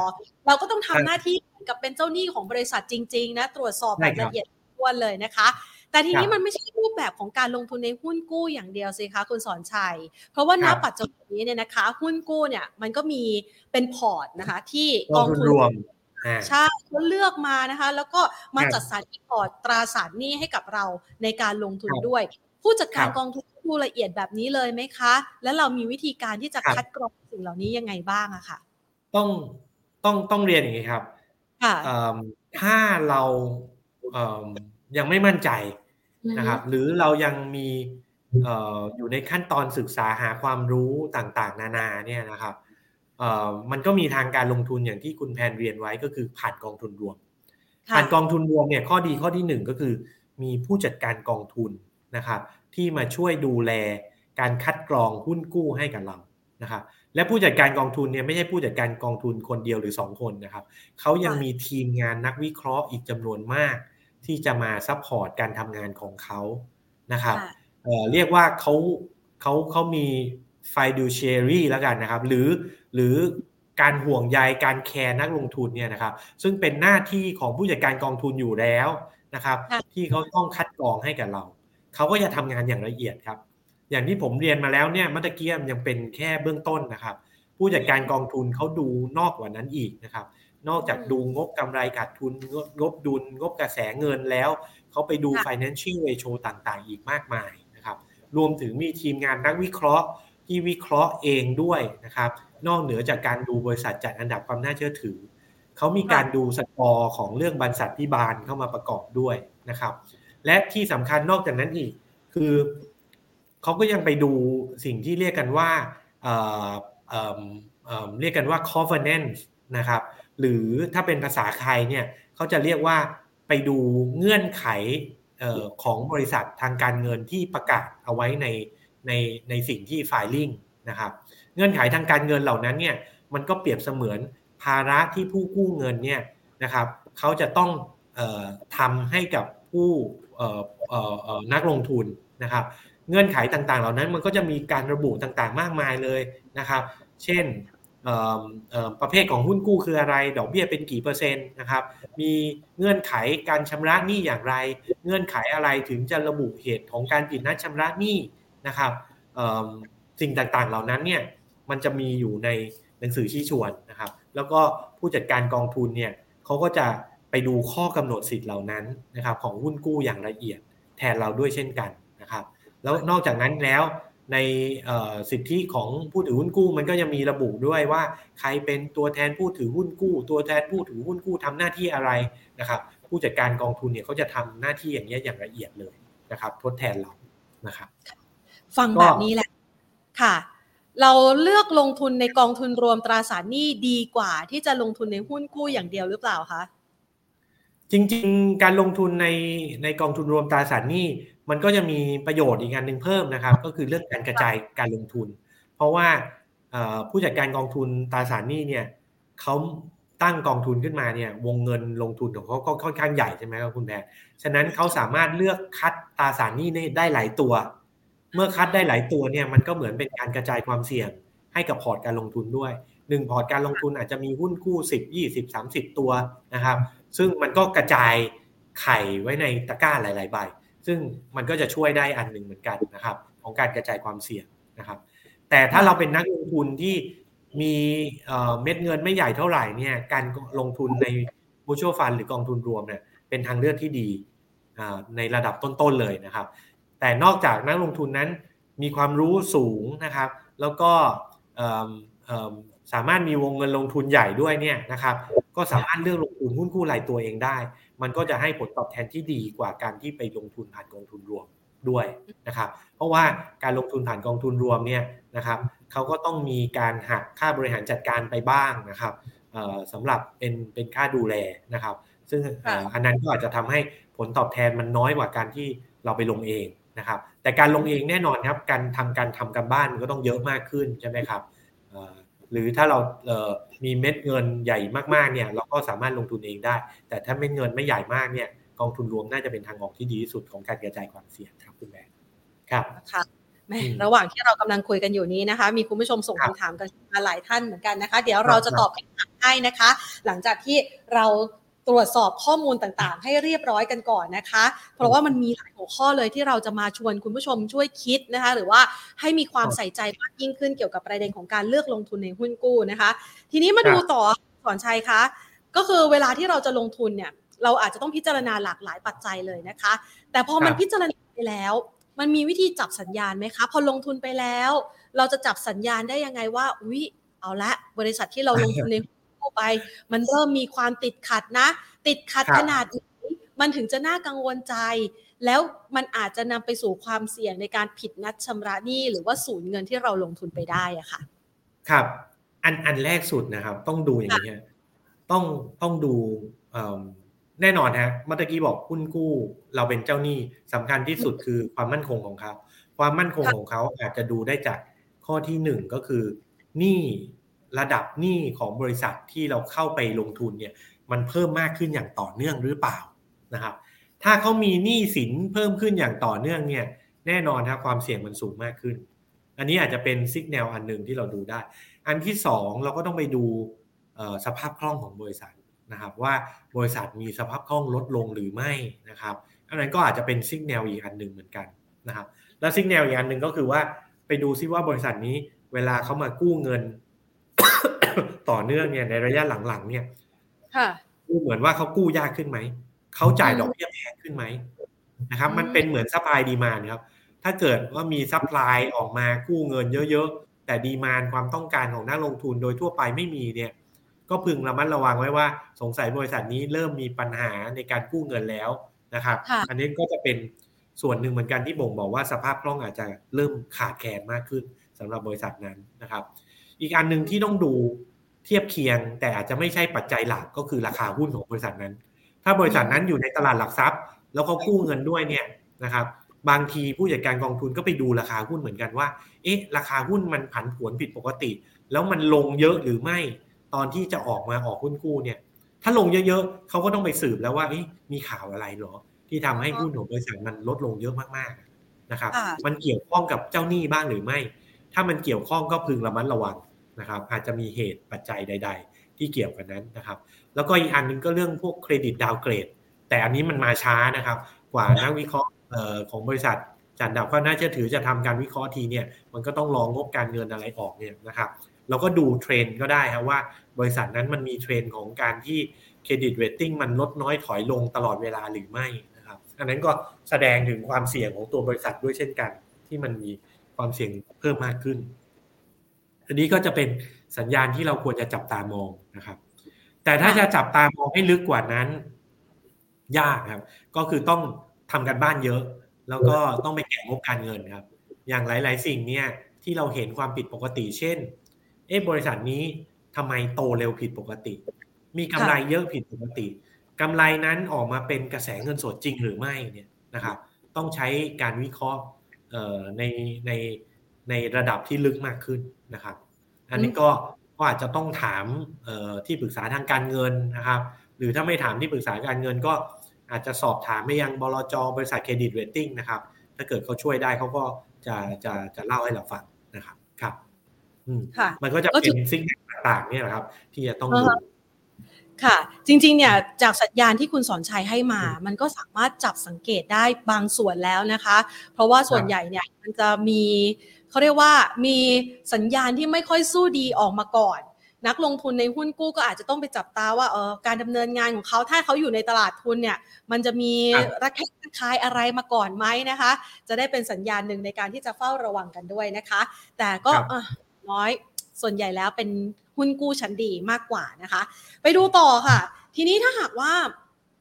เราก็ต้องทำครับหน้าที่เหมือนกับเป็นเจ้าหนี้ของบริษัทจริง ๆ นะ ตรวจสอบแบใช่บครับละเอียดถ้วนเลยนะคะ แต่ทีนี้ครับมันไม่ใช่รูปแบบของการลงทุนในหุ้นกู้อย่างเดียวสิคะคุณสอนชัย เพราะว่าณครับปัจจุบันนี้เนี่ยนะคะ หุ้นกู้เนี่ยมันก็มีเป็นพอร์ตนะคะ ที่กองทุนรวมอ่าใช่เขาเลือกมานะคะ แล้วก็มาครับจัดสรรพอร์ตตราสารหนี้ให้กับเราในการลงทุนครับด้วย ผู้จัดการครับกองทุนดูละเอียดแบบนี้เลยไหมคะ แล้วเรามีวิธีการที่จะครับคัดกรองสิ่งเหล่านี้ยังไงบ้างอะค่ะ ต้องต้องต้องเรียนอย่างนี้ครับค่ะเอิ่มถ้าเราเอิ่มยังไม่มั่นใจ นะครับ หรือเรายังมีเอ่ออยู่ในขั้นตอนศึกษาหาความรู้ต่างๆ นานาเนี่ยนะครับเอ่อมันก็มีทางการลงทุนอย่างที่คุณแพนเรียนไว้ก็คือผ่านกองทุนรวมค่ะผ่านกองทุนรวมเนี่ยข้อดีข้อที่หนึ่งก็คือ มีผู้จัดการกองทุนนะครับ ที่มาช่วยดูแลการคัดกรองหุ้นกู้ให้กับเรานะครับและผู้จัดการกองทุนเนี่ยไม่ใช่ผู้จัดการกองทุนคนเดียวหรือสองคนนะครับเขายังมีทีมงานนักวิเคราะห์อีกจำนวนมาก ที่จะมา support การทำงานของเขานะครับค่ะเอ่อเรียกว่าเขาเขาเขามี fiduciary แล้วกันนะครับ หรือหรือการห่วงใยการแคร์นักลงทุนเนี่ยนะครับ ซึ่งเป็นหน้าที่ของผู้จัดการกองทุนอยู่แล้วนะครับค่ะที่เขาต้องคัดกรองให้กับเรา เขาก็จะทำงานอย่างละเอียดครับ อย่างที่ผมเรียนมาแล้วเนี่ยเมื่อตะเกียมยังเป็นแค่เบื้องต้นนะครับ ผู้จัดการกองทุนเขาดูนอกกว่านั้นอีกนะครับ นอกจากดูงบกำไรขาดทุนงบงบดุล งบกระแสเงินแล้ว เขาไปดูค่ะ financial ratio ต่างๆ อีกมากมายนะครับ รวมถึงมีทีมงานนักวิเคราะห์ที่วิเคราะห์เองด้วยนะครับ นอกเหนือจากการดูบริษัทจัดอันดับความน่าเชื่อถือ เขามีการดูสกอร์ของเรื่องบรรษัทพิบาลเข้ามาประกอบด้วยนะครับ และที่สำคัญนอกจากนั้นอีก คือเขาก็ยังไปดูสิ่งที่เรียกกันว่าเอ่อเอิ่มเอิ่มเรียกกันว่า covenant นะครับ หรือถ้าเป็นภาษาไทยเนี่ยเขาจะเรียกว่าไปดูเงื่อนไขออของบริษัททางการเงินที่ประกาศเอาไว้ในในในสิ่งที่ filing นะครับ เงื่อนไขทางการเงินเหล่านั้นเนี่ยมันก็เปรียบเสมือนภาระที่ผู้กู้เงินเนี่ยนะครับเขาจะต้องออทำให้กับผู้นักลงทุนนะครับ เงื่อนไขต่างๆ เหล่านั้นมันก็จะมีการระบุต่างๆ มากมายเลยนะครับ เช่น ประเภทของหุ้นกู้คืออะไร ดอกเบี้ยเป็นกี่เปอร์เซ็นต์นะครับ มีเงื่อนไขการชำระหนี้อย่างไร เงื่อนไขอะไรถึงจะระบุเหตุของการผิดนัดชำระหนี้นะครับสิ่งต่างๆเหล่านั้นเนี่ยมันจะมีอยู่ในหนังสือชี้ชวนนะครับ แล้วก็ผู้จัดการกองทุนเนี่ยเขาก็จะไปดูข้อกำหนดสิทธิ์เหล่านั้นนะครับของหุ้นกู้อย่างละเอียดแทนเราด้วยเช่นกันนะครับ แล้วนอกจากนั้นแล้ว ในเอ่อสิทธิของผู้ถือหุ้นกู้ มันก็ยังมีระบุด้วยว่าใครเป็นตัวแทนผู้ถือหุ้นกู้ ตัวแทนผู้ถือหุ้นกู้ทำหน้าที่อะไรนะครับ ผู้จัดการกองทุนเนี่ยเขาจะทำหน้าที่อย่างนี้ยอย่างละเอียดเลยนะครับ ทดแทนเรานะครับ ฟังก็แบบนี้แหละค่ะ เราเลือกลงทุนในกองทุนรวมตราสารหนี้ดีกว่า ที่จะลงทุนในหุ้นกู้อย่างเดียวหรือเปล่าคะจริง ๆ การลงทุนในในกองทุนรวมตราสารหนี้ มันก็จะมีประโยชน์อีกอันหนึ่งเพิ่มนะครับ ก็คือเรื่องการกระจายการลงทุน เพราะว่าผู้จัดการกองทุนตราสารหนี้เนี่ยเขาตั้งกองทุนขึ้นมาเนี่ยวงเงินลงทุนของเขาก็ค่อนข้างใหญ่ใช่ไหมครับคุณแพรฉะนั้นเขาสามารถเลือกคัดตราสารหนี้ได้หลายตัว เมื่อคัดได้หลายตัวเนี่ยมันก็เหมือนเป็นการกระจายความเสี่ยงให้กับพอร์ตการลงทุนด้วยหนึ่งพอร์ตการลงทุนอาจจะมีหุ้นกู้สิบยี่สิบสามสิบตัวนะครับ ซึ่งมันก็กระจายไข่ไว้ในตะกร้าหลาย ๆ ใบ ซึ่งมันก็จะช่วยได้อันหนึ่งเหมือนกันนะครับ ของการกระจายความเสี่ยงนะครับ แต่ถ้าเราเป็นนักลงทุนที่มีเม็ดเงินไม่ใหญ่เท่าไหร่เนี่ยการลงทุนใน mutual fund หรือกองทุนรวมเนี่ยเป็นทางเลือกที่ดีในระดับต้นๆเลยนะครับ แต่นอกจากนักลงทุนนั้นมีความรู้สูงนะครับ แล้วก็สามารถมีวงเงินลงทุนใหญ่ด้วยเนี่ยนะครับ ก็สามารถเลือกลงทุนหุ้นกู้รายตัวเองได้ มันก็จะให้ผลตอบแทนที่ดีกว่าการที่ไปลงทุนผ่านกองทุนรวมด้วยนะครับ เพราะว่าการลงทุนผ่านกองทุนรวมเนี่ยนะครับเขาก็ต้องมีการหักค่าบริหารจัดการไปบ้างนะครับเอ่อสำหรับเป็นเป็นค่าดูแลนะครับ ซึ่งเอ่ออันนั้นก็อาจจะทำให้ผลตอบแทนมันน้อยกว่าการที่เราไปลงเองนะครับ แต่การลงเองแน่นอนครับ การทำการทำกันบ้านมันก็ต้องเยอะมากขึ้นใช่ไหมครับเอ่อ หรือถ้าเราเอ่อมีเม็ดเงินใหญ่มากๆเนี่ยเราก็สามารถลงทุนเองได้ แต่ถ้าเม็ดเงินไม่ใหญ่มากเนี่ยกองทุนรวมน่าจะเป็นทางออกที่ดีที่สุดของการกระจายความเสี่ยงครับคุณแม่ครับค่ะแม่ระหว่างที่เรากำลังคุยกันอยู่นี้นะคะ มีคุณผู้ชมส่งคำถามกันมาหลายท่านเหมือนกันนะคะ เดี๋ยวเราจะตอบคำถามให้นะคะ หลังจากที่เรา ตรวจสอบข้อมูลต่างๆ ให้เรียบร้อยกันก่อนนะคะ เพราะว่ามันมีหลายหัวข้อเลยที่เราจะมาชวนคุณผู้ชมช่วยคิดนะคะ หรือว่าให้มีความใส่ใจมากยิ่งขึ้นเกี่ยวกับประเด็นของการเลือกลงทุนในหุ้นกู้นะคะ ทีนี้มาดูต่อสอนชัยคะก็คือเวลาที่เราจะลงทุนเนี่ย เราอาจจะต้องพิจารณาหลากหลายปัจจัยเลยนะคะ แต่พอมันพิจารณาไปแล้ว มันมีวิธีจับสัญญาณไหมคะ พอลงทุนไปแล้ว เราจะจับสัญญาณได้ยังไงว่าอุ๊ยเอาละบริษัทที่เราลงทุนใน หุ้นไป มันเริ่มมีความติดขัดนะ ติดขัดขนาดนี้มันถึงจะน่ากังวลใจ แล้วมันอาจจะนำไปสู่ความเสี่ยงในการผิดนัดชำระหนี้หรือว่าสูญเงินที่เราลงทุนไปได้อะค่ะ ครับ อันอันแรกสุดนะครับ ต้องดูอย่างนี้ต้องต้องดูแน่นอนฮะเมื่อกี้บอกหุ้นกู้ เราเป็นเจ้าหนี้สำคัญที่สุดคือความมั่นคงของเขา ความมั่นคงของเขาอาจจะดูได้จากข้อที่หนึ่งก็คือหนี้ ระดับหนี้ของบริษัทที่เราเข้าไปลงทุนเนี่ยมันเพิ่มมากขึ้นอย่างต่อเนื่องหรือเปล่านะครับถ้าเขามีหนี้สินเพิ่มขึ้นอย่างต่อเนื่องเนี่ยแน่นอนครับความเสี่ยงมันสูงมากขึ้น อันนี้อาจจะเป็น signal อันหนึ่งที่เราดูได้ อันที่สองเราก็ต้องไปดูสภาพคล่องของบริษัทนะครับว่าบริษัทมีสภาพคล่องลดลงหรือไม่นะครับอันนั้นก็อาจจะเป็น signal อีกอันหนึ่งเหมือนกันนะครับแล้ว signal อีกอันหนึ่งก็คือว่าไปดูซิว่าบริษัทนี้เวลาเขามากู้เงิน ต่อเนื่องเนี่ยในระยะหลังๆ เนี่ยดูเหมือนว่าเขากู้ยากขึ้นไหมเขาจ่ายดอกเบี้ยแพงขึ้นไหมนะครับ มันเป็นเหมือน supply demand ครับ ถ้าเกิดว่ามี supply ออกมากู้เงินเยอะๆ แต่ demand ความต้องการของนักลงทุนโดยทั่วไปไม่มีเนี่ย ก็พึงระมัดระวังไว้ว่าสงสัยบริษัทนี้เริ่มมีปัญหาในการกู้เงินแล้วนะครับ อันนี้ก็จะเป็นส่วนหนึ่งเหมือนกันที่บ่งบอกว่าสภาพคล่องอาจจะเริ่มขาดแคลนมากขึ้นสำหรับบริษัทนั้นนะครับ อีกอันหนึ่งที่ต้องดูเทียบเคียง แต่อาจจะไม่ใช่ปัจจัยหลักก็คือราคาหุ้นของบริษัทนั้น ถ้าบริษัทนั้นอยู่ในตลาดหลักทรัพย์ แล้วเขากู้เงินด้วยเนี่ยนะครับบางทีผู้จัดการกองทุนก็ไปดูราคาหุ้นเหมือนกันว่า เอ๊ะ ราคาหุ้นมันผันผวนผิดปกติ แล้วมันลงเยอะหรือไม่ ตอนที่จะออกมาออกหุ้นกู้เนี่ย ถ้าลงเยอะๆเขาก็ต้องไปสืบแล้วว่ามีข่าวอะไรหรอ ที่ทำให้หุ้นของบริษัทมันลดลงเยอะมากๆนะครับ มันเกี่ยวข้องกับเจ้าหนี้บ้างหรือไม่ ถ้ามันเกี่ยวข้องก็พึงระมัดระวัง นะครับอาจจะมีเหตุปัจจัยใด ๆ ที่เกี่ยวกันนั้นนะครับ แล้วก็อีกอันนึงก็เรื่องพวกเครดิตดาวเกรด แต่อันนี้มันมาช้านะครับ กว่านักวิเคราะห์ของบริษัทจัดดับก็น่าจะถือจะทำการวิเคราะห์ทีเนี่ยมันก็ต้องรองงบการเงินอะไรออกเนี่ยนะครับเราก็ดูเทรนก็ได้ครับว่าบริษัทนั้นมันมีเทรนของการที่เครดิตเรตติ้งมันลดน้อยถอยลงตลอดเวลาหรือไม่นะครับ อันนั้นก็แสดงถึงความเสี่ยงของตัวบริษัทด้วยเช่นกัน ที่มันมีความเสี่ยงเพิ่มมากขึ้น อันนี้ก็จะเป็นสัญญาณที่เราควรจะจับตามองนะครับ แต่ถ้าจะจับตามองให้ลึกกว่านั้น ยากครับ ก็คือต้องทำกันบ้านเยอะ แล้วก็ต้องไปแกะงบการเงินครับ อย่างหลาย ๆ สิ่งเนี่ยที่เราเห็นความผิดปกติ เช่น เอ๊บริษัทนี้ทำไมโตเร็วผิดปกติ มีกำไรเยอะผิดปกติกำไรนั้นออกมาเป็นกระแสเงินสดจริงหรือไม่เนี่ยนะครับ ต้องใช้การวิเคราะห์ในใน ในระดับที่ลึกมากขึ้นนะครับ อันนี้ก็ก็อาจจะต้องถามที่ปรึกษาทางการเงินนะครับ หรือถ้าไม่ถามที่ปรึกษาการเงินก็อาจจะสอบถามไปยังบลจบริษัทเครดิตเรตติ้งนะครับ ถ้าเกิดเขาช่วยได้เขาก็จะจะจะเล่าให้เราฟังนะครับครับค่ะมันก็จะเป็นสิ่งต่างๆเนี่ยแหละครับ ที่จะต้องดูค่ะ จริงๆเนี่ยจากสัญญาณที่คุณสอนชัยให้มา มันก็สามารถจับสังเกตได้บางส่วนแล้วนะคะ เพราะว่าส่วนใหญ่เนี่ยมันจะมี เขาเรียกว่ามีสัญญาณที่ไม่ค่อยสู้ดีออกมาก่อน นักลงทุนในหุ้นกู้ก็อาจจะต้องไปจับตาว่าเออการดำเนินงานของเขาถ้าเขาอยู่ในตลาดทุนเนี่ย มันจะมีระแคะระคายอะไรมาก่อนไหมนะคะ จะได้เป็นสัญญาณหนึ่งในการที่จะเฝ้าระวังกันด้วยนะคะ แต่ก็น้อยส่วนใหญ่แล้วเป็นหุ้นกู้ชั้นดีมากกว่านะคะ ไปดูต่อค่ะ ทีนี้ถ้าหากว่า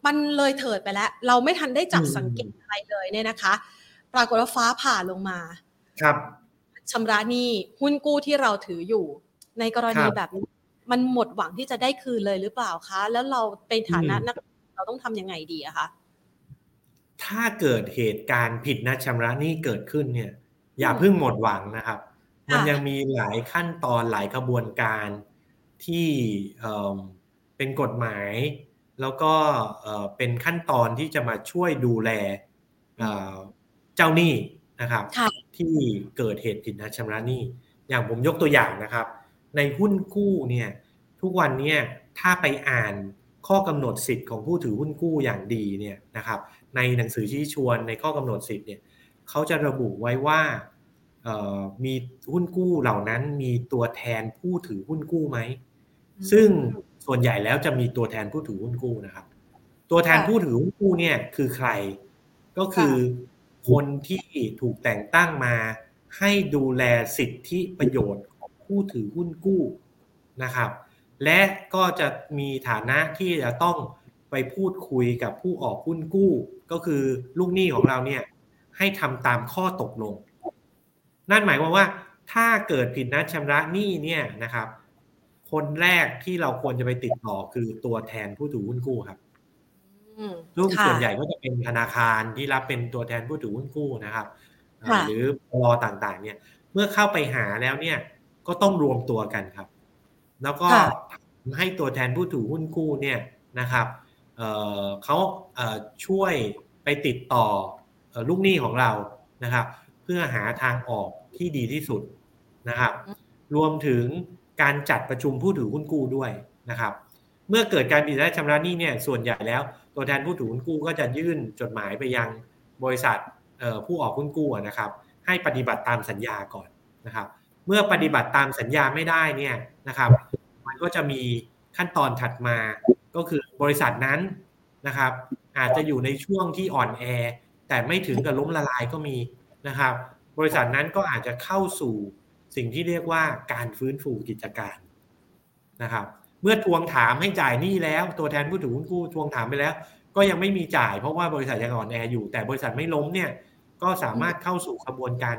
มันเลยเถิดไปแล้ว เราไม่ทันได้จับสังเกตอะไรเลยเนี่ยนะคะ ปรากฏว่าฟ้าผ่าลงมา ครับ ชำระหนี้หุ้นกู้ที่เราถืออยู่ ในกรณีแบบนี้มันหมดหวังที่จะได้คืนเลยหรือเปล่าคะ แล้วเราเป็นฐานะนักเราต้องทำยังไงดีอะคะถ้าเกิดเหตุการณ์ผิดนัดชำระหนี้เกิดขึ้นเนี่ย อย่าเพิ่งหมดหวังนะครับ มันยังมีหลายขั้นตอนหลายกระบวนการที่เป็นกฎหมาย แล้วก็เป็นขั้นตอนที่จะมาช่วยดูแลเจ้าหนี้นะครับ ที่เกิดเหตุผิดนัดชำระหนี้ อย่างผมยกตัวอย่างนะครับ ในหุ้นกู้เนี่ยทุกวันเนี่ยถ้าไปอ่านข้อกำหนดสิทธิ์ของผู้ถือหุ้นกู้อย่างดีเนี่ยนะครับในหนังสือชี้ชวนในข้อกำหนดสิทธิ์เนี่ยเขาจะระบุไว้ว่ามีหุ้นกู้เหล่านั้นมีตัวแทนผู้ถือหุ้นกู้ไหมซึ่งส่วนใหญ่แล้วจะมีตัวแทนผู้ถือหุ้นกู้นะครับ ตัวแทนผู้ถือหุ้นกู้เนี่ยคือใครก็คือ คนที่ถูกแต่งตั้งมาให้ดูแลสิทธิประโยชน์ของผู้ถือหุ้นกู้นะครับ และก็จะมีฐานะที่จะต้องไปพูดคุยกับผู้ออกหุ้นกู้ ก็คือลูกหนี้ของเราเนี่ยให้ทำตามข้อตกลง นั่นหมายความว่าถ้าเกิดผิดนัดชำระหนี้เนี่ยนะครับ คนแรกที่เราควรจะไปติดต่อคือตัวแทนผู้ถือหุ้นกู้ครับ ซึ่งส่วนใหญ่ก็จะเป็นธนาคารที่รับเป็นตัวแทนผู้ถือหุ้นกู้นะครับ หรือรอต่างๆ เนี่ย เมื่อเข้าไปหาแล้วเนี่ยก็ต้องรวมตัวกันครับ แล้วก็ให้ตัวแทนผู้ถือหุ้นกู้เนี่ยนะครับเขาช่วยไปติดต่อลูกหนี้ของเรานะครับ เพื่อหาทางออกที่ดีที่สุดนะครับ รวมถึงการจัดประชุมผู้ถือหุ้นกู้ด้วยนะครับ เมื่อเกิดการผิดนัดชำระหนี้เนี่ยส่วนใหญ่แล้ว ตัวแทนผู้ถือหุ้นกู้ก็จะยื่นจดหมายไปยังบริษัทผู้ออกหุ้นกู้นะครับ ให้ปฏิบัติตามสัญญาก่อนนะครับ เมื่อปฏิบัติตามสัญญาไม่ได้เนี่ยนะครับ มันก็จะมีขั้นตอนถัดมาก็คือบริษัทนั้นนะครับ อาจจะอยู่ในช่วงที่อ่อนแอ แต่ไม่ถึงกับล้มละลายก็มีนะครับ บริษัทนั้นก็อาจจะเข้าสู่สิ่งที่เรียกว่าการฟื้นฟูกิจการนะครับ เมื่อทวงถามให้จ่ายหนี้แล้ว ตัวแทนผู้ถือหุ้นกู้ทวงถามไปแล้ว ก็ยังไม่มีจ่ายเพราะว่าบริษัทยังอ่อนแออยู่แต่บริษัทไม่ล้มเนี่ยก็สามารถเข้าสู่กระบวนการ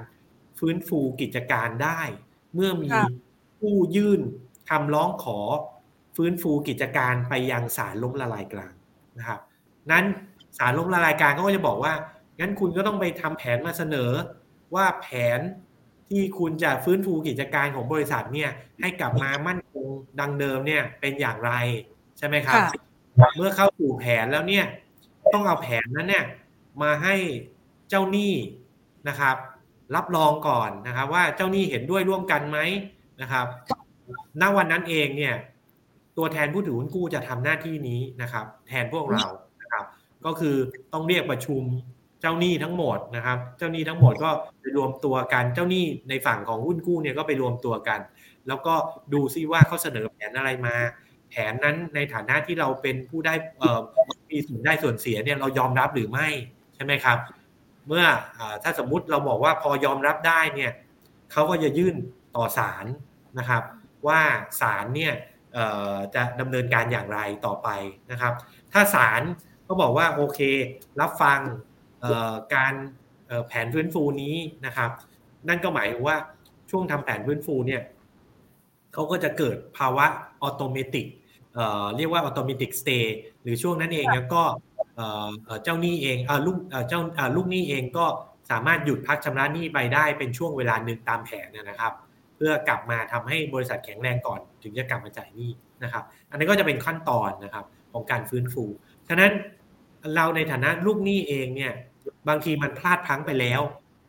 ฟื้นฟูกิจการได้ เมื่อมีผู้ยื่นคำร้องขอฟื้นฟูกิจการไปยังศาลล้มละลายกลางนะครับ นั้นศาลล้มละลายกลางก็จะบอกว่างั้นคุณก็ต้องไปทำแผนมาเสนอว่าแผน ที่คุณจะฟื้นฟูกิจการของบริษัทเนี่ย ให้กลับมามั่นคงดังเดิมเนี่ยเป็นอย่างไรใช่ไหมครับ เมื่อเข้าสู่แผนแล้วเนี่ย ต้องเอาแผนนั้นเนี่ย มาให้เจ้าหนี้นะครับ รับรองก่อนนะครับ ว่าเจ้าหนี้เห็นด้วยร่วมกันไหมนะครับณวันนั้นเองเนี่ย ตัวแทนผู้ถือหุ้นกู้จะทำหน้าที่นี้นะครับ แทนพวกเรานะครับ ก็คือต้องเรียกประชุม เจ้าหนี้ทั้งหมดนะครับ เจ้าหนี้ทั้งหมดก็ไปรวมตัวกัน เจ้าหนี้ในฝั่งของหุ้นกู้เนี่ยก็ไปรวมตัวกัน แล้วก็ดูซิว่าเขาเสนอแผนอะไรมา แผนนั้นในฐานะที่เราเป็นผู้ได้มีส่วนได้ส่วนเสียเนี่ยเรายอมรับหรือไม่ใช่ไหมครับ เมื่อถ้าสมมุติเราบอกว่าพอยอมรับได้เนี่ยเขาก็จะยื่นต่อศาลนะครับ ว่าศาลเนี่ยจะดำเนินการอย่างไรต่อไปนะครับ ถ้าศาลก็บอกว่าโอเครับฟัง การแผนฟื้นฟูนี้นะครับ นั่นก็หมายถึงว่าช่วงทำแผนฟื้นฟูเนี่ยเขาก็จะเกิดภาวะ automatic เรียกว่า automatic stay หรือช่วงนั้นเองแล้วก็เจ้าหนี้เองลูกเจ้าลูกหนี้เองก็สามารถหยุดพักชำระหนี้ไปได้เป็นช่วงเวลาหนึ่งตามแผนนะครับ เพื่อกลับมาทำให้บริษัทแข็งแรงก่อน ถึงจะกลับมาจ่ายหนี้นะครับ อันนี้ก็จะเป็นขั้นตอนนะครับของการฟื้นฟู ฉะนั้นเราในฐานะลูกหนี้เองเนี่ย บางทีมันพลาดพังไปแล้ว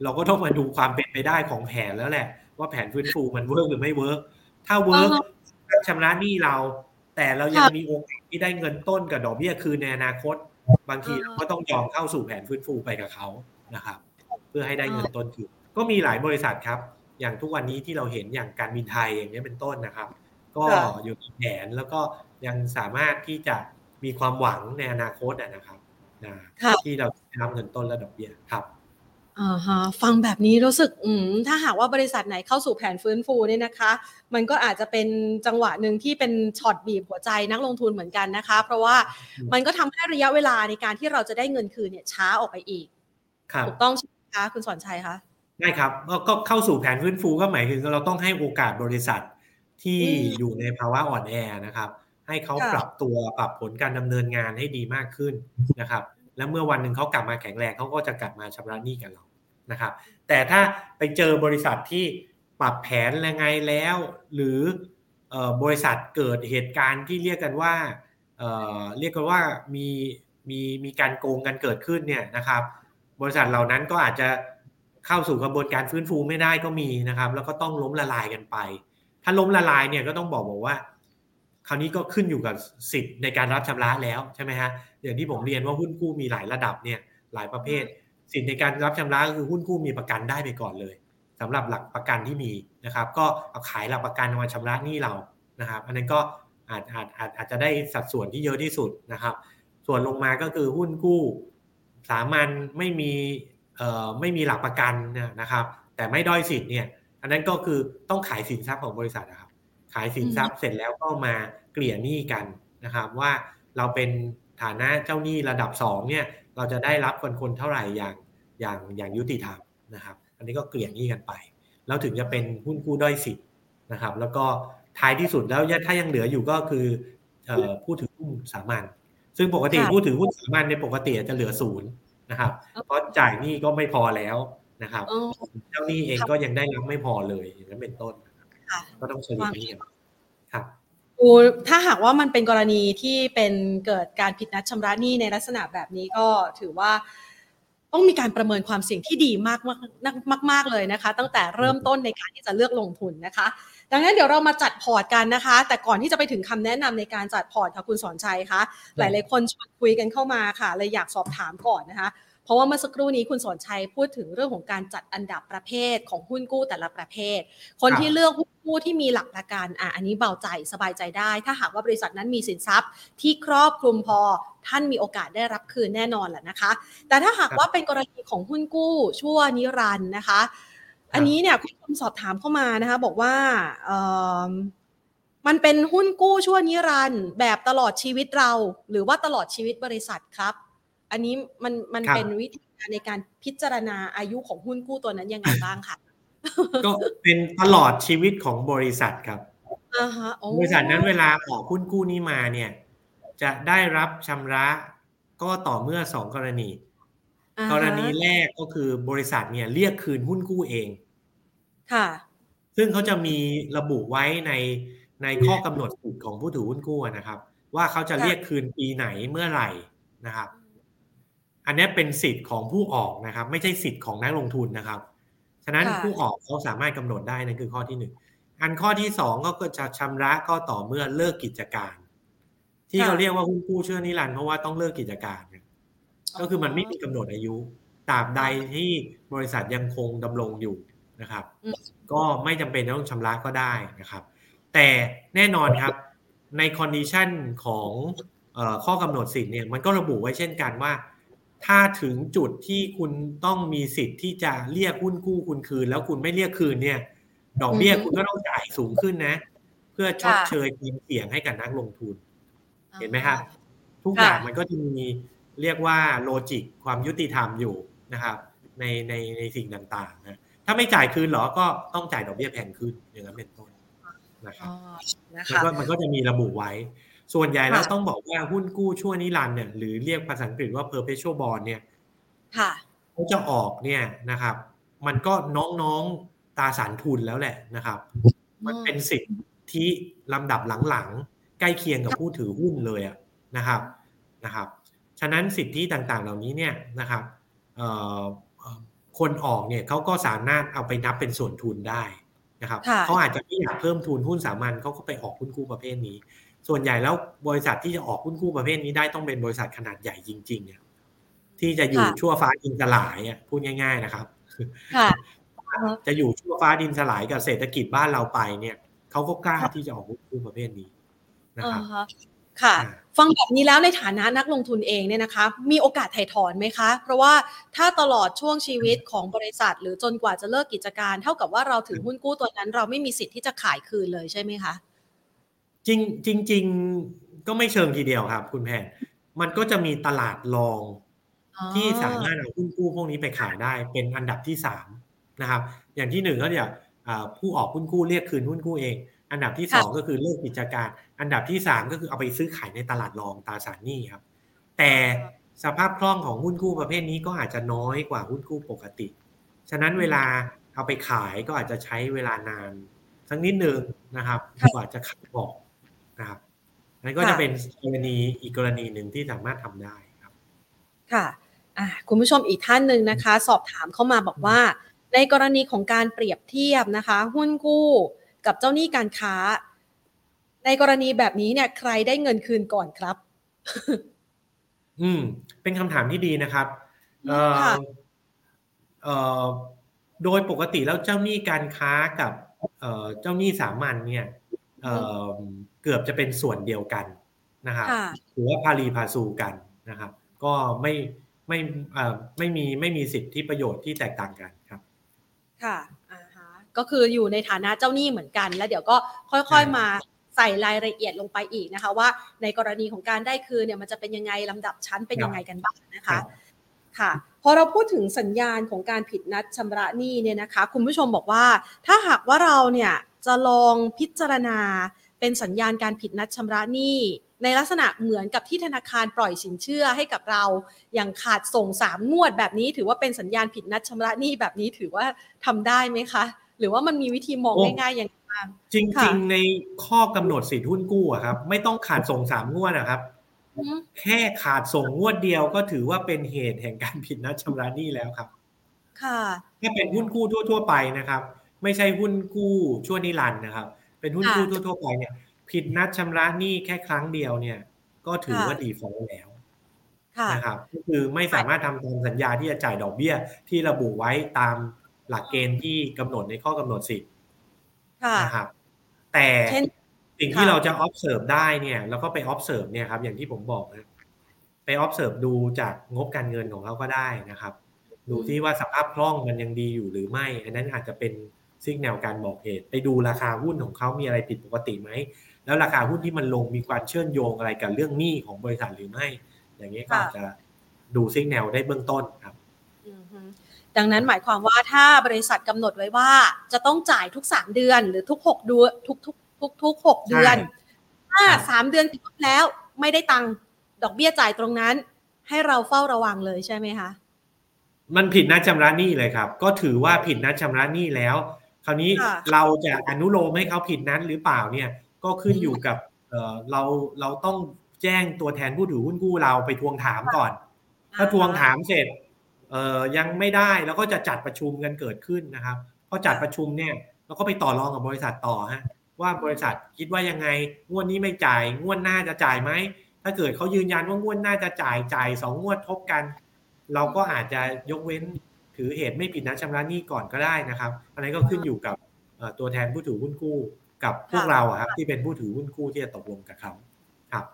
เราก็ต้องมาดูความเป็นไปได้ของแผนแล้วแหละ ว่าแผนฟื้นฟูมัน work หรือไม่ work ถ้า work ชำระหนี้เรา แต่เรายังมีโอกาสที่ได้เงินต้นกับดอกเบี้ยคืนในอนาคต บางทีเราก็ต้องยอมเข้าสู่แผนฟื้นฟูไปกับเขานะครับ เพื่อให้ได้เงินต้นคืนก็มีหลายบริษัทครับ อย่างทุกวันนี้ที่เราเห็นอย่างการบินไทยอย่างนี้เป็นต้นนะครับ ก็อยู่ในแผนแล้วก็ยังสามารถที่จะมีความหวังในอนาคตนะครับ ที่เราได้รับเงินต้นและดอกเบี้ยครับอ่าฮะฟังแบบนี้รู้สึกอืมถ้าหากว่าบริษัทไหนเข้าสู่แผนฟื้นฟูเนี่ยนะคะ มันก็อาจจะเป็นจังหวะหนึ่งที่เป็นช็อตบีบหัวใจนักลงทุนเหมือนกันนะคะ เพราะว่ามันก็ทำให้ระยะเวลาในการที่เราจะได้เงินคืนเนี่ยช้าออกไปอีกถูกต้องใช่ไหมคะคุณสอนชัยคะใช่ครับก็เข้าสู่แผนฟื้นฟูก็หมายถึงเราต้องให้โอกาสบริษัทที่อยู่ในภาวะอ่อนแอนะครับ ให้เขาปรับตัวปรับผลการดำเนินงานให้ดีมากขึ้นนะครับ แล้วเมื่อวันหนึ่งเขากลับมาแข็งแรงเขาก็จะกลับมาชำระหนี้กับเรานะครับ แต่ถ้าไปเจอบริษัทที่ปรับแผนยังไงแล้ว หรือบริษัทเกิดเหตุการณ์ที่เรียกกันว่าเรียกกันว่ามีมีมีการโกงกันเกิดขึ้นเนี่ยนะครับ บริษัทเหล่านั้นก็อาจจะเข้าสู่กระบวนการฟื้นฟูไม่ได้ก็มีนะครับ แล้วก็ต้องล้มละลายกันไป ถ้าล้มละลายเนี่ยก็ต้องบอกบอกว่า คราวนี้ก็ขึ้นอยู่กับสิทธิ์ในการรับชำระแล้วใช่ไหมฮะอย่างที่ผมเรียนว่าหุ้นกู้มีหลายระดับเนี่ยหลายประเภท สิทธิ์ในการรับชำระก็คือหุ้นกู้มีประกันได้ไปก่อนเลยสำหรับหลักประกันที่มีนะครับก็เอาขายหลักประกันมาชำระหนี้เรานะครับอันนั้นก็อาจอาจอาจอาจจะได้สัดส่วนที่เยอะที่สุดนะครับ ส่วนลงมาก็คือหุ้นกู้ สามัญไม่มีเอ่อไม่มีหลักประกันนะครับ แต่ไม่ด้อยสิทธิ์เนี่ยอันนั้นก็คือต้องขายสินทรัพย์ของบริษัทนะครับ ขายสินทรัพย์เสร็จแล้วก็มาเกลี่ยหนี้กันนะครับ ว่าเราเป็นฐานะเจ้าหนี้ระดับสองเนี่ยเราจะได้รับคนคนเท่าไหร่อย่างอย่างอย่างยุติธรรมนะครับ อันนี้ก็เกลี่ยหนี้กันไป แล้วถึงจะเป็นหุ้นกู้ด้อยสิทธิ์นะครับ แล้วก็ท้ายที่สุดแล้วถ้ายังเหลืออยู่ก็คือผู้ถือหุ้นสามัญซึ่งปกติผู้ถือหุ้นสามัญในปกติจะเหลือศูนย์นะครับ เพราะจ่ายหนี้ก็ไม่พอแล้วนะครับ เจ้าหนี้เองก็ยังได้รับไม่พอเลยอย่างนั้นเป็นต้น ก็ต้องเฉลี่ยหนี้กันครับถ้าหากว่ามันเป็นกรณีที่เป็นเกิดการผิดนัดชำระหนี้ในลักษณะแบบนี้ก็ถือว่าต้องมีการประเมินความเสี่ยงที่ดีมากมากมากเลยนะคะ ตั้งแต่เริ่มต้นในการที่จะเลือกลงทุนนะคะ ดังนั้นเดี๋ยวเรามาจัดพอร์ตกันนะคะ แต่ก่อนที่จะไปถึงคำแนะนำในการจัดพอร์ตค่ะคุณสอนชัยคะหลายๆคนชวนคุยกันเข้ามาค่ะเลยอยากสอบถามก่อนนะคะ เพราะว่าเมื่อสักครู่นี้คุณสอนชัยพูดถึงเรื่องของการจัดอันดับประเภทของหุ้นกู้แต่ละประเภท คนที่เลือกหุ้นกู้ที่มีหลักประกันอะอันนี้เบาใจสบายใจได้ ถ้าหากว่าบริษัทนั้นมีสินทรัพย์ที่ครอบคลุมพอท่านมีโอกาสได้รับคืนแน่นอนแหละนะคะ แต่ถ้าหากว่าเป็นกรณีของหุ้นกู้ชั่วนิรันด์นะคะ อันนี้เนี่ยคุณผู้ชมสอบถามเข้ามานะคะ บอกว่ามันเป็นหุ้นกู้ชั่วนิรันด์แบบตลอดชีวิตเรา หรือว่าตลอดชีวิตบริษัทครับ อันนี้มันมันเป็นวิธีการในการพิจารณาอายุของหุ้นกู้ตัวนั้นยังไงบ้างคะก็เป็นตลอดชีวิตของบริษัทครับบริษัทนั้นเวลาออกหุ้นกู้นี้มาเนี่ย จะได้รับชำระก็ต่อเมื่อสองกรณี กรณีแรกก็คือบริษัทเนี่ยเรียกคืนหุ้นกู้เอง ค่ะ ซึ่งเขาจะมีระบุไว้ในในข้อกำหนดสิทธิ์ของผู้ถือหุ้นกู้นะครับ ว่าเขาจะเรียกคืนปีไหนเมื่อไหร่นะครับ อันนี้เป็นสิทธิ์ของผู้ออกนะครับ ไม่ใช่สิทธิ์ของนักลงทุนนะครับ ฉะนั้นผู้ออกเขาสามารถกำหนดได้นั่นคือข้อที่หนึ่งอันข้อที่สองก็จะชำระก็ต่อเมื่อเลิกกิจการ ที่เราเรียกว่าหุ้นกู้เชื่อนิรันด์เพราะว่าต้องเลิกกิจการ ก็คือมันไม่มีกำหนดอายุตราบใดที่บริษัทยังคงดำรงอยู่นะครับ ก็ไม่จำเป็นต้องชำระก็ได้นะครับ แต่แน่นอนครับใน condition ของข้อกำหนดสิทธิ์เนี่ยมันก็ระบุไว้เช่นกันว่า ถ้าถึงจุดที่คุณต้องมีสิทธิ์ที่จะเรียกหุ้นกู้คุณคืน แล้วคุณไม่เรียกคืนเนี่ย ดอกเบี้ยคุณก็ต้องจ่ายสูงขึ้นนะ เพื่อชดเชยความเสี่ยงให้กับนักลงทุน เห็นไหมครับ ทุกอย่างมันก็จะมีเรียกว่า logic ความยุติธรรมอยู่นะครับในในในสิ่งต่างๆนะถ้าไม่จ่ายคืนหรอก็ต้องจ่ายดอกเบี้ยแพงขึ้นอย่างนั้นเป็นต้นนะครับแล้วก็มันก็จะมีระบุไว้ ส่วนใหญ่แล้วต้องบอกว่าหุ้นกู้ชั่วนิรันด์เนี่ยหรือเรียกภาษาอังกฤษว่า perpetual bond เนี่ยเขาจะออกเนี่ยนะครับ มันก็น้องๆตาสารทุนแล้วแหละนะครับ มันเป็นสิทธิลำดับหลังๆ ใกล้เคียงกับผู้ถือหุ้นเลยอะนะครับนะครับ ฉะนั้นสิทธิต่างๆ เหล่านี้เนี่ยนะครับคนออกเนี่ยเขาก็สามารถเอาไปนับเป็นส่วนทุนได้นะครับเขาอาจจะไม่อยากเพิ่มทุนหุ้นสามัญเขาก็ไปออกหุ้นกู้ประเภทนี้ ส่วนใหญ่แล้วบริษัทที่จะออกหุ้นกู้ประเภทนี้ได้ต้องเป็นบริษัทขนาดใหญ่จริงๆเนี่ยที่จะอยู่ชั่วฟ้าดินสลายพูดง่าย ๆนะครับจะอยู่ชั่วฟ้าดินสลายกับเศรษฐกิจบ้านเราไปเนี่ยเขาก็กล้าที่จะออกหุ้นกู้ประเภทนี้นะครับค่ะ ฟังแบบนี้แล้วในฐานะนักลงทุนเองเนี่ยนะคะ มีโอกาสถ่ายถอนไหมคะ เพราะว่าถ้าตลอดช่วงชีวิตของบริษัท หรือจนกว่าจะเลิกกิจการ เท่ากับว่าเราถือหุ้นกู้ตัวนั้น เราไม่มีสิทธิ์ที่จะขายคืนเลยใช่ไหมคะ จริงจริงจริงก็ไม่เชิงทีเดียวครับ คุณแพนมันก็จะมีตลาดรองที่สามารถเอาหุ้นกู้พวกนี้ไปขายได้เป็นอันดับที่สามนะครับ อย่างที่หนึ่งก็จะผู้ออกหุ้นกู้เรียกคืนหุ้นกู้เอง อันดับที่สองก็คือเลิกกิจการ อันดับที่สามก็คือเอาไปซื้อขายในตลาดรองตราสารหนี้ครับ แต่สภาพคล่องของหุ้นกู้ประเภทนี้ก็อาจจะน้อยกว่าหุ้นกู้ปกติ ฉะนั้นเวลาเอาไปขายก็อาจจะใช้เวลานานสักนิดหนึ่งนะครับกว่าจะขายออก นะครับนั่นก็จะเป็นกรณีอีกกรณีหนึ่งที่สามารถทำได้ครับ ค่ะอ่าคุณผู้ชมอีกท่านหนึ่งนะคะ สอบถามเข้ามาบอกว่า ในกรณีของการเปรียบเทียบนะคะ หุ้นกู้กับเจ้าหนี้การค้า ในกรณีแบบนี้เนี่ย ใครได้เงินคืนก่อนครับ อืม เป็นคำถามที่ดีนะครับเอ่อเอ่อโดยปกติแล้วเจ้าหนี้การค้ากับ เอ่อเจ้าหนี้สามัญเนี่ย เอ่อ เกือบจะเป็นส่วนเดียวกันนะครับหรือว่าพารีพาสูกันนะครับ ก็ไม่ไม่เอ่อไม่มีไม่มีสิทธิประโยชน์ที่แตกต่างกันครับ ค่ะอ่าฮะก็คืออยู่ในฐานะเจ้าหนี้เหมือนกัน แล้วเดี๋ยวก็ค่อยๆมาใส่รายละเอียดลงไปอีกนะคะ ว่าในกรณีของการได้คืนเนี่ยมันจะเป็นยังไงลำดับชั้นเป็นยังไงกันบ้างนะคะค่ะพอเราพูดถึงสัญญาณของการผิดนัดชำระหนี้เนี่ยนะคะ คุณผู้ชมบอกว่า ถ้าหากว่าเราเนี่ยจะลองพิจารณา เป็นสัญญาณการผิดนัดชำระหนี้ ในลักษณะเหมือนกับที่ธนาคารปล่อยสินเชื่อให้กับเรา อย่างขาดส่งสามงวดแบบนี้ ถือว่าเป็นสัญญาณผิดนัดชำระหนี้แบบนี้ถือว่าทำได้ไหมคะ หรือว่ามันมีวิธีมองง่ายๆอย่างไรจริง ๆ ในข้อกำหนดสิทธิหุ้นกู้อะครับ ไม่ต้องขาดส่งสามงวดนะครับแค่ขาดส่งงวดเดียวก็ถือว่าเป็นเหตุแห่งการผิดนัดชำระหนี้แล้วครับ ค่ะถ้าเป็นหุ้นกู้ทั่ว ๆ ไปนะครับ ไม่ใช่หุ้นกู้ชั่วนิรันดร์นะครับ เป็นหุ้นกู้ทั่วๆไปเนี่ย ผิดนัดชำระหนี้แค่ครั้งเดียวเนี่ย ก็ถือว่าดีฟอลแล้วนะครับก็คือไม่สามารถทำตามสัญญาที่จะจ่ายดอกเบี้ย ที่ระบุไว้ตามหลักเกณฑ์ที่กำหนดในข้อกำหนดสิทธิ์นะครับแต่สิ่งที่เราจะ observe ได้เนี่ยเราก็ไป observe เนี่ยครับ อย่างที่ผมบอกนะไป observe ดูจากงบการเงินของเขาก็ได้นะครับ ดูที่ว่าสภาพคล่องมันยังดีอยู่หรือไม่ อันนั้นอาจจะเป็น ซิกแนวการบอกเหตุ ไปดูราคาหุ้นของเขามีอะไรผิดปกติไหม แล้วราคาหุ้นที่มันลงมีความเชื่อมโยงอะไรกับเรื่องหนี้ของบริษัทหรือไม่ อย่างนี้ก็อาจจะดูซิกแนวได้เบื้องต้นครับดังนั้นหมายความว่าถ้าบริษัทกำหนดไว้ว่า จะต้องจ่ายทุกสามเดือนหรือทุกหกเดือนทุกทุกทุกทุกหกเดือนถ้าสามเดือนครบแล้วไม่ได้ตังดอกเบี้ยจ่ายตรงนั้น ให้เราเฝ้าระวังเลยใช่ไหมคะ มันผิดนัดชำระหนี้เลยครับ ก็ถือว่าผิดนัดชำระหนี้แล้ว คราวนี้เราจะอนุโลมให้เขาผิดนัดหรือเปล่าเนี่ยก็ขึ้นอยู่กับเราเราต้องแจ้งตัวแทนผู้ถือหุ้นกู้เราไปทวงถามก่อน ถ้าทวงถามเสร็จเอ่อยังไม่ได้แล้วก็จะจัดประชุมกันเกิดขึ้นนะครับพอจัดประชุมเนี่ยเราก็ไปต่อรองกับบริษัทต่อฮะว่าบริษัทคิดว่ายังไงงวดนี้ไม่จ่ายงวดหน้าจะจ่ายไหมถ้าเกิดเขายืนยันว่างวดหน้าจะจ่ายจ่ายสองงวดทบกัน เราก็อาจจะยกเว้น ถือเหตุไม่ผิดนัดชำระหนี้ก่อนก็ได้นะครับ อันนี้ก็ขึ้นอยู่กับตัวแทนผู้ถือหุ้นกู้ กับพวกเราครับที่เป็นผู้ถือหุ้นกู้ที่จะตกลงกับเขาครับ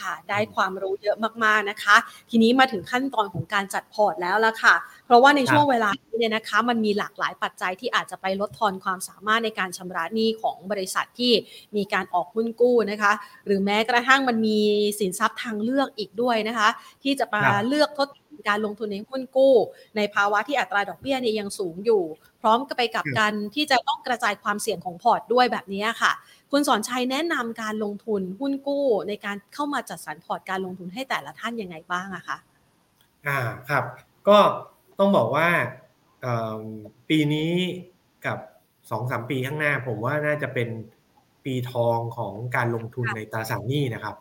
ค่ะได้ความรู้เยอะมากๆนะคะ ทีนี้มาถึงขั้นตอนของการจัดพอร์ตแล้วละค่ะ เพราะว่าในช่วงเวลานี้เนี่ยนะคะ มันมีหลากหลายปัจจัยที่อาจจะไปลดทอนความสามารถในการชำระหนี้ของบริษัทที่มีการออกหุ้นกู้นะคะ หรือแม้กระทั่งมันมีสินทรัพย์ทางเลือกอีกด้วยนะคะ ที่จะมาเลือกทด การลงทุนในหุ้นกู้ ในภาวะที่อัตราดอกเบี้ยเนี่ยยังสูงอยู่ พร้อมกับไปกับการที่จะต้องกระจายความเสี่ยงของพอร์ตด้วยแบบนี้ค่ะ คุณสอนชัยแนะนำการลงทุนหุ้นกู้ ในการเข้ามาจัดสรรพอร์ตการลงทุนให้แต่ละท่านยังไงบ้างอะคะอ่าครับ ก็ต้องบอกว่าปีนี้กับสองสามปีข้างหน้า ผมว่าน่าจะเป็นปีทองของการลงทุนในตราสารหนี้นะครับ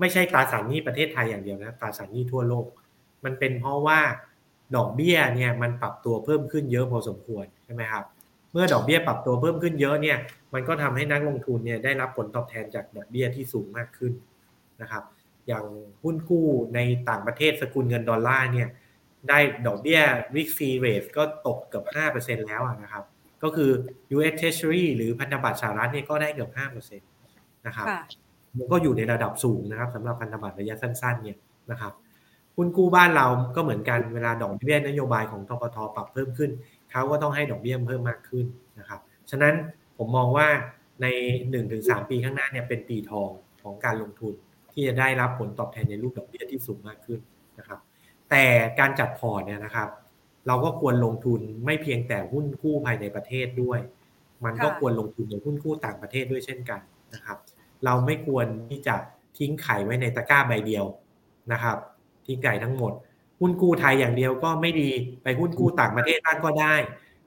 ไม่ใช่ตราสารหนี้ประเทศไทยอย่างเดียวนะตราสารหนี้ทั่วโลก มันเป็นเพราะว่าดอกเบี้ยเนี่ยมันปรับตัวเพิ่มขึ้นเยอะพอสมควรใช่ไหมครับ เมื่อดอกเบี้ยปรับตัวเพิ่มขึ้นเยอะเนี่ย มันก็ทำให้นักลงทุนเนี่ยได้รับผลตอบแทนจากดอกเบี้ยที่สูงมากขึ้นนะครับ อย่างหุ้นกู้ในต่างประเทศสกุลเงินดอลลาร์เนี่ยได้ดอกเบี้ย risk free rate ก็ตกเกือบ5%แล้วนะครับ ก็คือ US Treasury หรือพันธบัตรสหรัฐเนี่ยก็ได้เกือบ5%นะครับมันก็อยู่ในระดับสูงนะครับสำหรับพันธบัตรระยะสั้นๆเนี่ยนะครับ หุ้นกู้บ้านเราก็เหมือนกันเวลาดอกเบี้ยนโยบายของทปทปรับเพิ่มขึ้นเขาก็ต้องให้ดอกเบี้ยเพิ่มมากขึ้นนะครับฉะนั้นผมมองว่าใน 1-3 ปีข้างหน้าเนี่ยเป็นปีทองของการลงทุนที่จะได้รับผลตอบแทนในรูปดอกเบี้ยที่สูงมากขึ้นนะครับ แต่การจัดพอร์ตเนี่ยนะครับ เราก็ควรลงทุนไม่เพียงแต่หุ้นกู้ภายในประเทศด้วย มันก็ควรลงทุนในหุ้นกู้ต่างประเทศด้วยเช่นกันนะครับ เราไม่ควรที่จะทิ้งไข่ไว้ในตะกร้าใบเดียวนะครับ ทิ้งไก่ทั้งหมด หุ้นกู้ไทยอย่างเดียวก็ไม่ดีไปหุ้นกู้ต่างประเทศบ้างก็ได้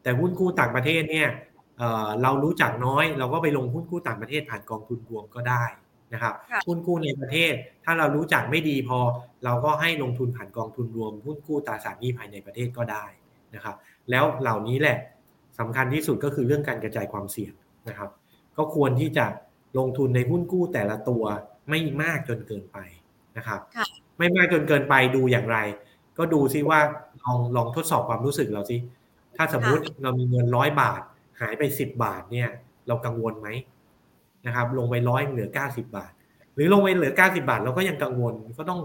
แต่หุ้นกู้ต่างประเทศเนี่ยเรารู้จักน้อย เราก็ไปลงหุ้นกู้ต่างประเทศผ่านกองทุนรวมก็ได้นะครับหุ้นกู้ในประเทศ ถ้าเรารู้จักไม่ดีพอ เราก็ให้ลงทุนผ่านกองทุนรวมหุ้นกู้ตราสารหนี้ภายในประเทศก็ได้นะครับ แล้วเหล่านี้แหละสำคัญที่สุดก็คือเรื่องการกระจายความเสี่ยงนะครับ ก็ควรที่จะลงทุนในหุ้นกู้แต่ละตัวไม่มากจนเกินไป นะครับ ไม่มากจนเกินไปดูอย่างไร ก็ดูซิว่าลองลองทดสอบความรู้สึกเราสิถ้าสมมุติเรามีเงินร้อยบาท หายไปสิบบาทเนี่ย เรากังวลไหมนะครับ ลงไปร้อยเหลือเก้าสิบาท หรือลงไปเหลือเก้าสิบาท เราก็ยังกังวลก็ต้อง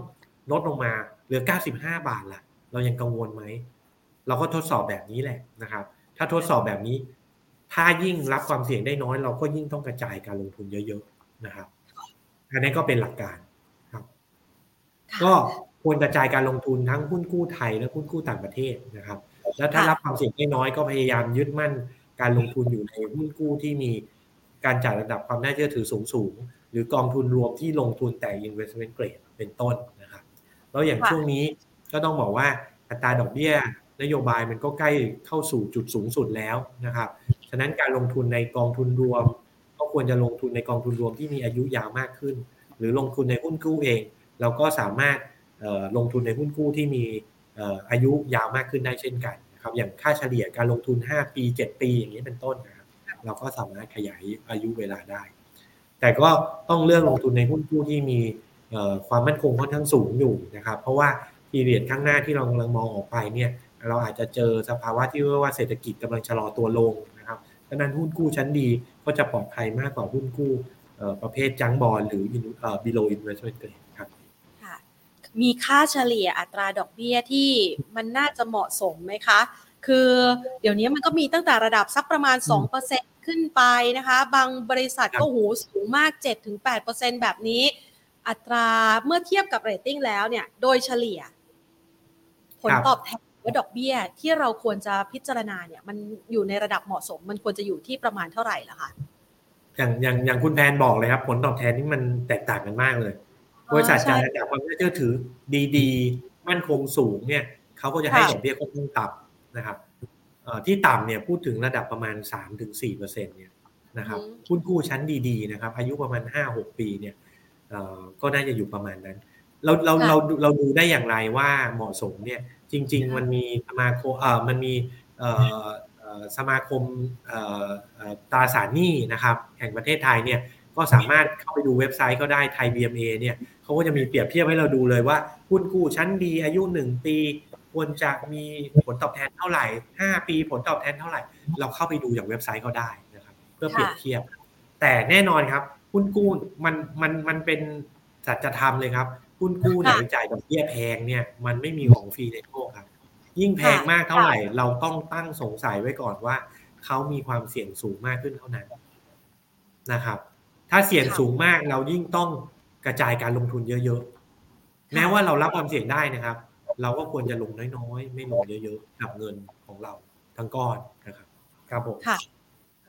ลดลงมาเหลือเก้าสิบห้าบาทละเรายังกังวลไหมเราก็ทดสอบแบบนี้แหละนะครับ ถ้าทดสอบแบบนี้ ถ้ายิ่งรับความเสี่ยงได้น้อย เราก็ยิ่งต้องกระจายการลงทุนเยอะ ๆ นะครับ อันนี้ก็เป็นหลักการครับ ก็ควรกระจายการลงทุนทั้งหุ้นกู้ไทยและหุ้นกู้ต่างประเทศนะครับ แล้วถ้ารับความเสี่ยงได้น้อยก็พยายามยึดมั่นการลงทุนอยู่ในหุ้นกู้ที่มีการจัดระดับความน่าเชื่อถือสูงสูงหรือกองทุนรวมที่ลงทุนแต่ investment grade เป็นต้นนะครับแล้วอย่างช่วงนี้ก็ต้องบอกว่าอัตราดอกเบี้ยนโยบายมันก็ใกล้เข้าสู่จุดสูงสุดแล้วนะครับ ฉะนั้นการลงทุนในกองทุนรวม ก็ควรจะลงทุนในกองทุนรวมที่มีอายุยาวมากขึ้น หรือลงทุนในหุ้นกู้เอง เราก็สามารถลงทุนในหุ้นกู้ที่มีอายุยาวมากขึ้นได้เช่นกันนะครับอย่างค่าเฉลี่ยการลงทุน 5 ปี 7 ปีอย่างนี้เป็นต้นนะครับเราก็สามารถขยายอายุเวลาได้ แต่ก็ต้องเลือกลงทุนในหุ้นกู้ที่มีความมั่นคงค่อนข้างสูงอยู่นะครับ เพราะว่าพีเรียดข้างหน้าที่เรากำลังมองออกไปเนี่ยเราอาจจะเจอสภาวะที่เรียกว่าเศรษฐกิจกำลังชะลอตัวลงนะครับดังนั้นหุ้นกู้ชั้นดีก็จะปลอดภัยมากกว่าหุ้นกู้ประเภทจังบอลหรือ below investment grade ครับมี ค่าเฉลี่ยอัตราดอกเบี้ยที่มันน่าจะเหมาะสมไหมคะ คือเดี๋ยวนี้มันก็มีตั้งแต่ระดับสักประมาณ 2%ขึ้นไปนะคะ บางบริษัทก็หูสูงมาก 7-8%แบบนี้ อัตราเมื่อเทียบกับเรตติ้งแล้วเนี่ย โดยเฉลี่ย ผลตอบแทนว่าดอกเบี้ยที่เราควรจะพิจารณาเนี่ยมันอยู่ในระดับเหมาะสม มันควรจะอยู่ที่ประมาณเท่าไหร่ล่ะคะอย่างอย่างอย่างคุณแพนบอกเลยครับ ผลตอบแทนนี่มันแตกต่างกันมากเลย บริษัทจ่ายระดับความน่าเชื่อถือดีๆ มั่นคงสูงเนี่ยเขาก็จะให้ดอกเบี้ยค่อนข้างต่ำนะครับที่ต่ำเนี่ยพูดถึงระดับประมาณ 3-4%เนี่ยนะครับหุ้นกู้ชั้นดีๆนะครับอายุประมาณ 5-6 ปีเนี่ยก็น่าจะอยู่ประมาณนั้น เราเราเราเราดูได้อย่างไรว่าเหมาะสมเนี่ยจริง ๆ มันมีสมาคมเอ่อมันมีเอ่อสมาคมตราสารหนี้นะครับแห่งประเทศไทยเนี่ยก็สามารถเข้าไปดูเว็บไซต์ก็ได้ไทย BMA เนี่ย เขาก็จะมีเปรียบเทียบให้เราดูเลยว่าหุ้นกู้ชั้นดีอายุหนึ่งปี ควรจะมีผลตอบแทนเท่าไหร่5ปีผลตอบแทนเท่าไหร่ เราเข้าไปดูอย่างเว็บไซต์ก็ได้นะครับ เพื่อเปรียบเทียบ แต่แน่นอนครับหุ้นกู้มันมันมันเป็นสัจธรรมเลยครับหุ้นกู้ไหนจ่ายดอกเบี้ยแพงเนี่ยมันไม่มีของฟรีในโลกครับ ยิ่งแพงมากเท่าไหร่ เราต้องตั้งสงสัยไว้ก่อนว่าเขามีความเสี่ยงสูงมากขึ้นเท่านั้นนะครับ ถ้าเสี่ยงสูงมากเรายิ่งต้อง กระจายการลงทุนเยอะๆ แม้ว่าเรารับความเสี่ยงได้นะครับ เราก็ควรจะลงน้อยๆ ไม่ลงเยอะๆ กับเงินของเราทั้งก้อนนะครับ ครับผม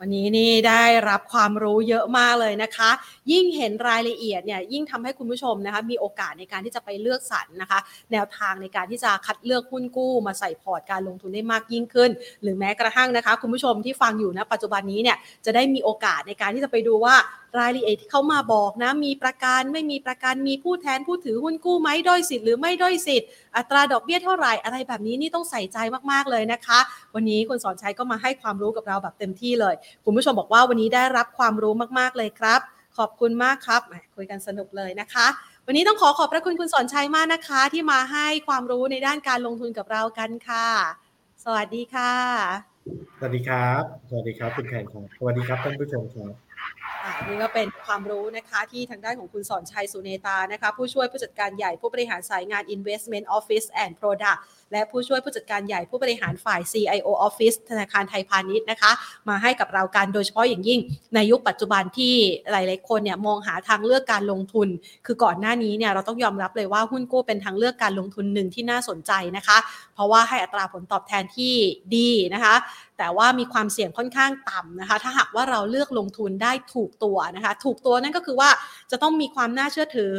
วันนี้นี่ได้รับความรู้เยอะมากเลยนะคะ ยิ่งเห็นรายละเอียดเนี่ยยิ่งทำให้คุณผู้ชมนะคะมีโอกาสในการที่จะไปเลือกสรรนะคะ แนวทางในการที่จะคัดเลือกหุ้นกู้ มาใส่พอร์ตการลงทุนได้มากยิ่งขึ้น หรือแม้กระทั่งนะคะ คุณผู้ชมที่ฟังอยู่นะปัจจุบันนี้เนี่ยจะได้มีโอกาสในการที่จะไปดูว่า รายละเอียดที่เขามาบอกนะ มีประกันไม่มีประกันมีผู้แทนผู้ถือหุ้นกู้ไหมด้อยสิทธิ์หรือไม่ด้อยสิทธิ์อัตราดอกเบี้ยเท่าไหร่อะไรแบบนี้นี่ต้องใส่ใจมากๆเลยนะคะ วันนี้คุณสอนชัยก็มาให้ความรู้กับเราแบบเต็มที่เลย คุณผู้ชมบอกว่าวันนี้ได้รับความรู้มากๆเลยครับ ขอบคุณมากครับคุยกันสนุกเลยนะคะวันนี้ต้องขอขอบพระคุณคุณสอนชัยมากนะคะ ที่มาให้ความรู้ในด้านการลงทุนกับเรากันค่ะ สวัสดีค่ะ สวัสดีครับ สวัสดีครับคุณแขนครับ สวัสดีครับท่านผู้ชมครับ นี่ก็เป็นความรู้นะคะที่ทางด้านของคุณสอนชัยสุเนตานะคะผู้ช่วยผู้จัดการใหญ่ผู้บริหารสายงาน Investment Office and Product และผู้ช่วยผู้จัดการใหญ่ผู้บริหารฝ่าย CIO Office ธนาคารไทยพาณิชย์นะคะ มาให้กับเราการโดยเฉพาะอย่างยิ่งในยุคปัจจุบันที่หลาย ๆ คนเนี่ยมองหาทางเลือกการลงทุน คือก่อนหน้านี้เนี่ยเราต้องยอมรับเลยว่าหุ้นกู้เป็นทางเลือกการลงทุนหนึ่งที่น่าสนใจนะคะ เพราะว่าให้อัตราผลตอบแทนที่ดีนะคะ แต่ว่ามีความเสี่ยงค่อนข้างต่ำนะคะ ถ้าหากว่าเราเลือกลงทุนได้ถูกตัวนะคะ ถูกตัวนั่นก็คือว่าจะต้องมีความน่าเชื่อถือ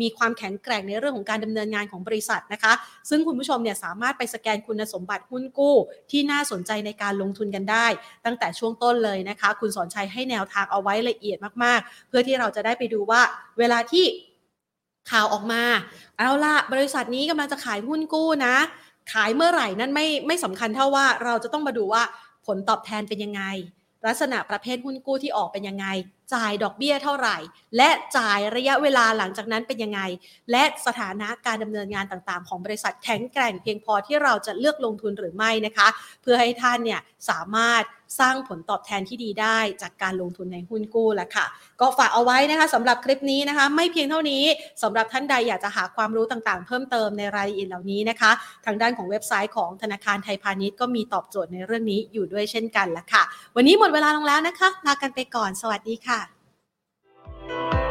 มีความแข็งแกร่งในเรื่องของการดำเนินงานของบริษัทนะคะ ซึ่งคุณผู้ชมเนี่ยสามารถไปสแกนคุณสมบัติหุ้นกู้ ที่น่าสนใจในการลงทุนกันได้ ตั้งแต่ช่วงต้นเลยนะคะ คุณสอนชัยให้แนวทางเอาไว้ละเอียดมากๆ เพื่อที่เราจะได้ไปดูว่าเวลาที่ข่าวออกมา เอาละบริษัทนี้กำลังจะขายหุ้นกู้นะ ขายเมื่อไหร่นั่นไม่ไม่สำคัญเท่าว่าเราจะต้องมาดูว่า ผลตอบแทนเป็นยังไง ลักษณะประเภทหุ้นกู้ที่ออกเป็นยังไง จ่ายดอกเบี้ยเท่าไหร่ และจ่ายระยะเวลาหลังจากนั้นเป็นยังไง และสถานะการดำเนินงานต่างๆ ของบริษัทแข็งแกร่งเพียงพอที่เราจะเลือกลงทุนหรือไม่นะคะ เพื่อให้ท่านเนี่ยสามารถ สร้างผลตอบแทนที่ดีได้จากการลงทุนในหุ้นกู้แหละค่ะ ก็ฝากเอาไว้นะคะสำหรับคลิปนี้นะคะ ไม่เพียงเท่านี้สำหรับท่านใดอยากจะหาความรู้ต่างๆ เพิ่มเติมในรายละเอียดเหล่านี้นะคะ ทางด้านของเว็บไซต์ของธนาคารไทยพาณิชย์ก็มีตอบโจทย์ในเรื่องนี้อยู่ด้วยเช่นกันละค่ะ วันนี้หมดเวลาลงแล้วนะคะลากันไปก่อน สวัสดีค่ะ